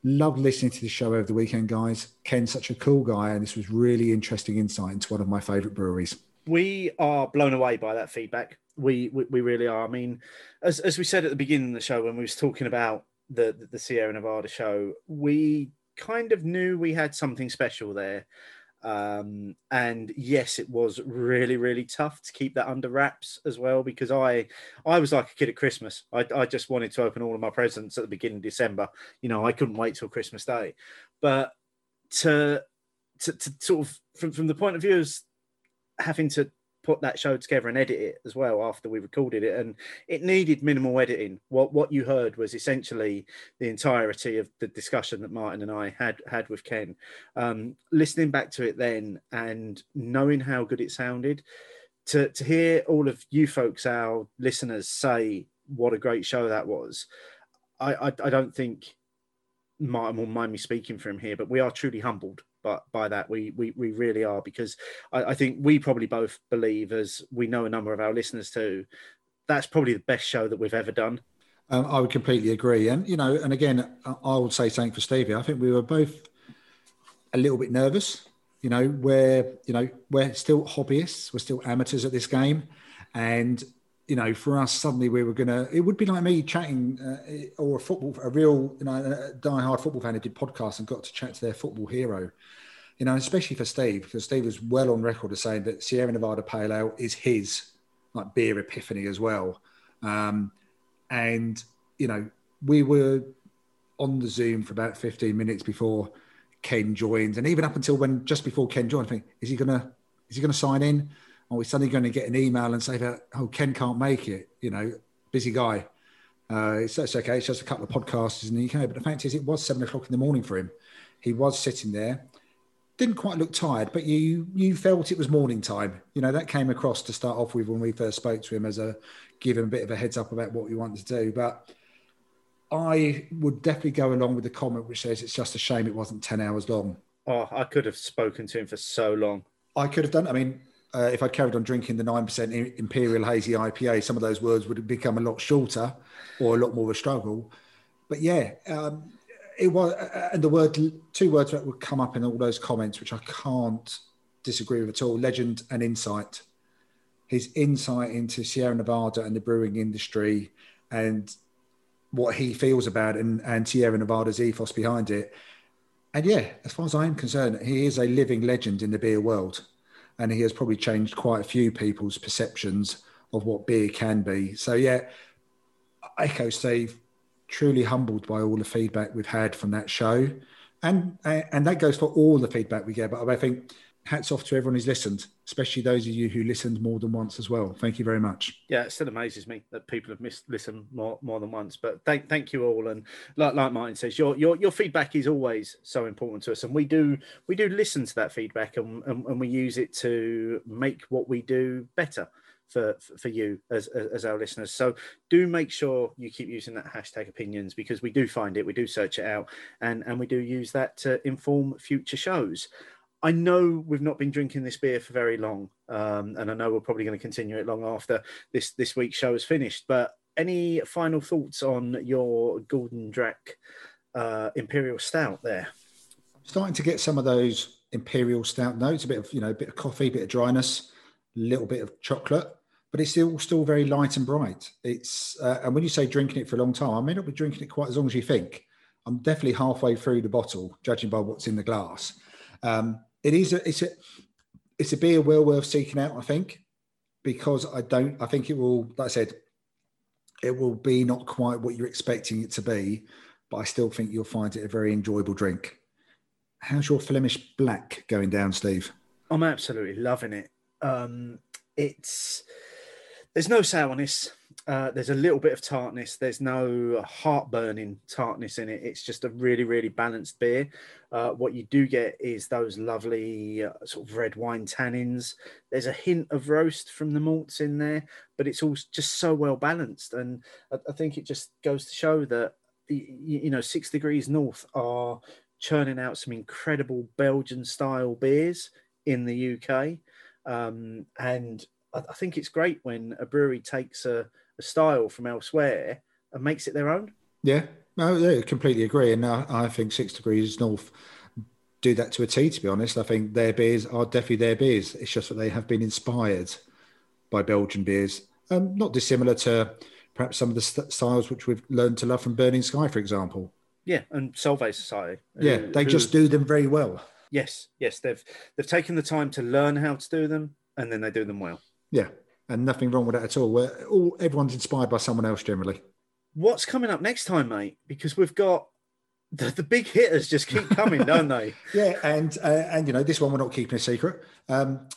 Loved listening to the show over the weekend, guys. Ken's such a cool guy, and this was really interesting insight into one of my favourite breweries. We are blown away by that feedback we, we, we really are. I mean, as as we said at the beginning of the show when we was talking about the the Sierra Nevada show, we kind of knew we had something special there. Um, and yes, it was really, really tough to keep that under wraps as well because I, I was like a kid at Christmas. I, I just wanted to open all of my presents at the beginning of December. You know, I couldn't wait till Christmas Day. But to, to, to sort of from from the point of view of having to put that show together and edit it as well after we recorded it and it needed minimal editing. What what you heard was essentially the entirety of the discussion that martin and i had had with ken. Um, listening back to it then and knowing how good it sounded to to hear all of you folks our listeners say what a great show that was i i, I don't think martin will mind me speaking for him here but we are truly humbled but by that. We we, we really are because I, I, think we probably both believe as we know a number of our listeners too that's probably the best show that we've ever done. Um, i would completely agree. And you know and again i would say something for stevie. I think we were both a little bit nervous you know we're you know we're still hobbyists we're still amateurs at this game. And you know, for us, suddenly we were gonna. It would be like me chatting, uh, or a football, a real, you know, a die-hard football fan who did podcasts and got to chat to their football hero. You know, especially for Steve, because Steve was well on record as saying that Sierra Nevada Pale Ale is his like beer epiphany as well. Um, and you know, we were on the Zoom for about 15 minutes before Ken joined, and even up until when just before Ken joined, I think, is he gonna is he gonna sign in? Are we suddenly going to get an email and say that oh Ken can't make it? You know, busy guy. Uh, it's, it's okay. It's just a couple of podcasts in the UK. But the fact is, it was seven o'clock in the morning for him. He was sitting there, didn't quite look tired, but you you felt it was morning time. You know that came across to start off with when we first spoke to him as a give him a bit of a heads up about what we want to do. But I would definitely go along with the comment which says it's just a shame it wasn't ten hours long. Oh, I could have spoken to him for so long. I could have done. I mean, uh, if I'd carried on drinking the 9% Imperial Hazy IPA, some of those words would have become a lot shorter or a lot more of a struggle. But yeah, um, it was, uh, and the word, two words that would come up in all those comments, which I can't disagree with at all legend and insight. His insight into Sierra Nevada and the brewing industry and what he feels about and, and Sierra Nevada's ethos behind it. And yeah, as far as I'm concerned, he is a living legend in the beer world and he has probably changed quite a few people's perceptions of what beer can be. So yeah, echo Steve. Truly humbled by all the feedback we've had from that show, and and that goes for all the feedback we get. But I think hats off to everyone who's listened, especially those of you who listened more than once as well. Thank you very much. Yeah, it still amazes me that people have missed listened more more than once. But thank thank you all, and like like Martin says, your your your feedback is always so important to us, and we do we do listen to that feedback, and and, and we use it to make what we do better for for you as as our listeners. So do make sure you keep using that hashtag Hopinions because we do find it, we do search it out, and and we do use that to inform future shows. I know we've not been drinking this beer for very long, um, and I know we're probably going to continue it long after this this week's show is finished. But any final thoughts on your Gulden Draak uh, Imperial Stout there? Starting to get some of those Imperial Stout notes, a bit of you know, a bit of coffee, a bit of dryness, a little bit of chocolate, but it's still still very light and bright. It's uh, and when you say drinking it for a long time, I may not be drinking it quite as long as you think. I'm definitely halfway through the bottle, judging by what's in the glass. Um, it is a, it's a it's a beer well worth seeking out, I think, because I don't I think it will, like I said, it will be not quite what you're expecting it to be, but I still think you'll find it a very enjoyable drink. How's your Flemish black going down, Steve? I'm absolutely loving it. Um, it's there's no sourness. Uh, there's a little bit of tartness. There's no heartburning tartness in it. It's just a really, really balanced beer. Uh, what you do get is those lovely uh, sort of red wine tannins. There's a hint of roast from the malts in there, but it's all just so well balanced. And I, I think it just goes to show that you, you know Six Degrees North are churning out some incredible Belgian style beers in the UK. Um, and I, I think it's great when a brewery takes a a style from elsewhere and makes it their own. Yeah, no, yeah, completely agree. And I, I think Six Degrees North do that to a T. To be honest, I think their beers are definitely their beers. It's just that they have been inspired by Belgian beers, um, not dissimilar to perhaps some of the st- styles which we've learned to love from Burning Sky, for example. Yeah, and Solvay Society. Yeah, they who, just do them very well. Yes, yes, they've they've taken the time to learn how to do them, and then they do them well. Yeah, and nothing wrong with that at all. We're all everyone's inspired by someone else generally. What's coming up next time, mate? Because we've got the, the big hitters just keep coming, don't they? (laughs) Yeah, and uh, and you know this one we're not keeping a secret. Um,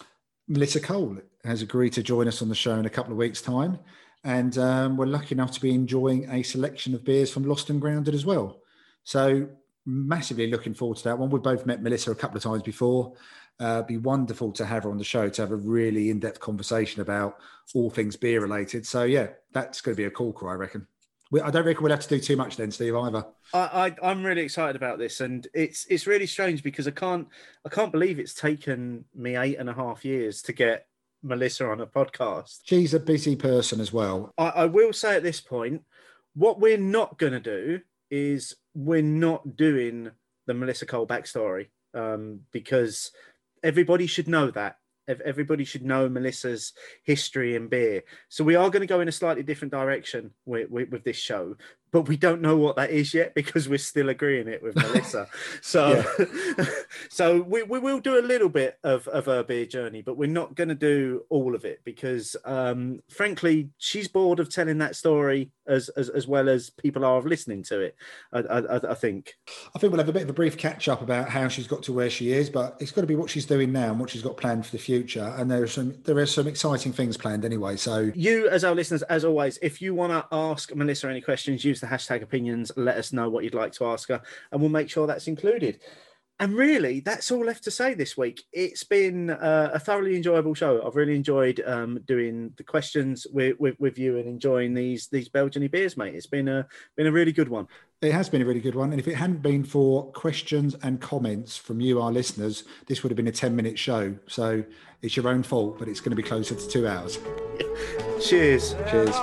Melissa Cole has agreed to join us on the show in a couple of weeks' time, and um, we're lucky enough to be enjoying a selection of beers from Lost and Grounded as well. So massively looking forward to that one. We've both met Melissa a couple of times before, uh, be wonderful to have her on the show to have a really in-depth conversation about all things beer related. So yeah, that's going to be a cool crew, I reckon. We, I don't reckon we'll have to do too much then, Steve. Either. I, I am really excited about this, and it's it's really strange because I can't I can't believe it's taken me eight and a half years to get Melissa on a podcast. She's a busy person as well. I, I will say at this point, what we're not going to do is we're not doing the Melissa Cole backstory um, because everybody should know that. Everybody should know Melissa's history in beer. So we are going to go in a slightly different direction with, with, with this show but we don't know what that is yet because we're still agreeing it with (laughs) Melissa. So, (laughs) so we, we will do a little bit of, of her beer journey, but we're not going to do all of it because, um, frankly, she's bored of telling that story as, as, as well as people are of listening to it. I, I, I think. I think we'll have a bit of a brief catch up about how she's got to where she is, but it's got to be what she's doing now and what she's got planned for the future. And there are some there are some exciting things planned anyway. So you, as our listeners, as always, if you want to ask Melissa any questions, use the hashtag Hopinions. Let us know what you'd like to ask her, and we'll make sure that's included. And really, that's all left to say this week. It's been uh, a thoroughly enjoyable show. I've really enjoyed um, doing the questions with, with, with, you and enjoying these these Belgian beers, mate. It's been a been a really good one. It has been a really good one. And if it hadn't been for questions and comments from you, our listeners, this would have been a 10 minute show. So it's your own fault, but it's going to be closer to two hours. (laughs) Cheers. Cheers.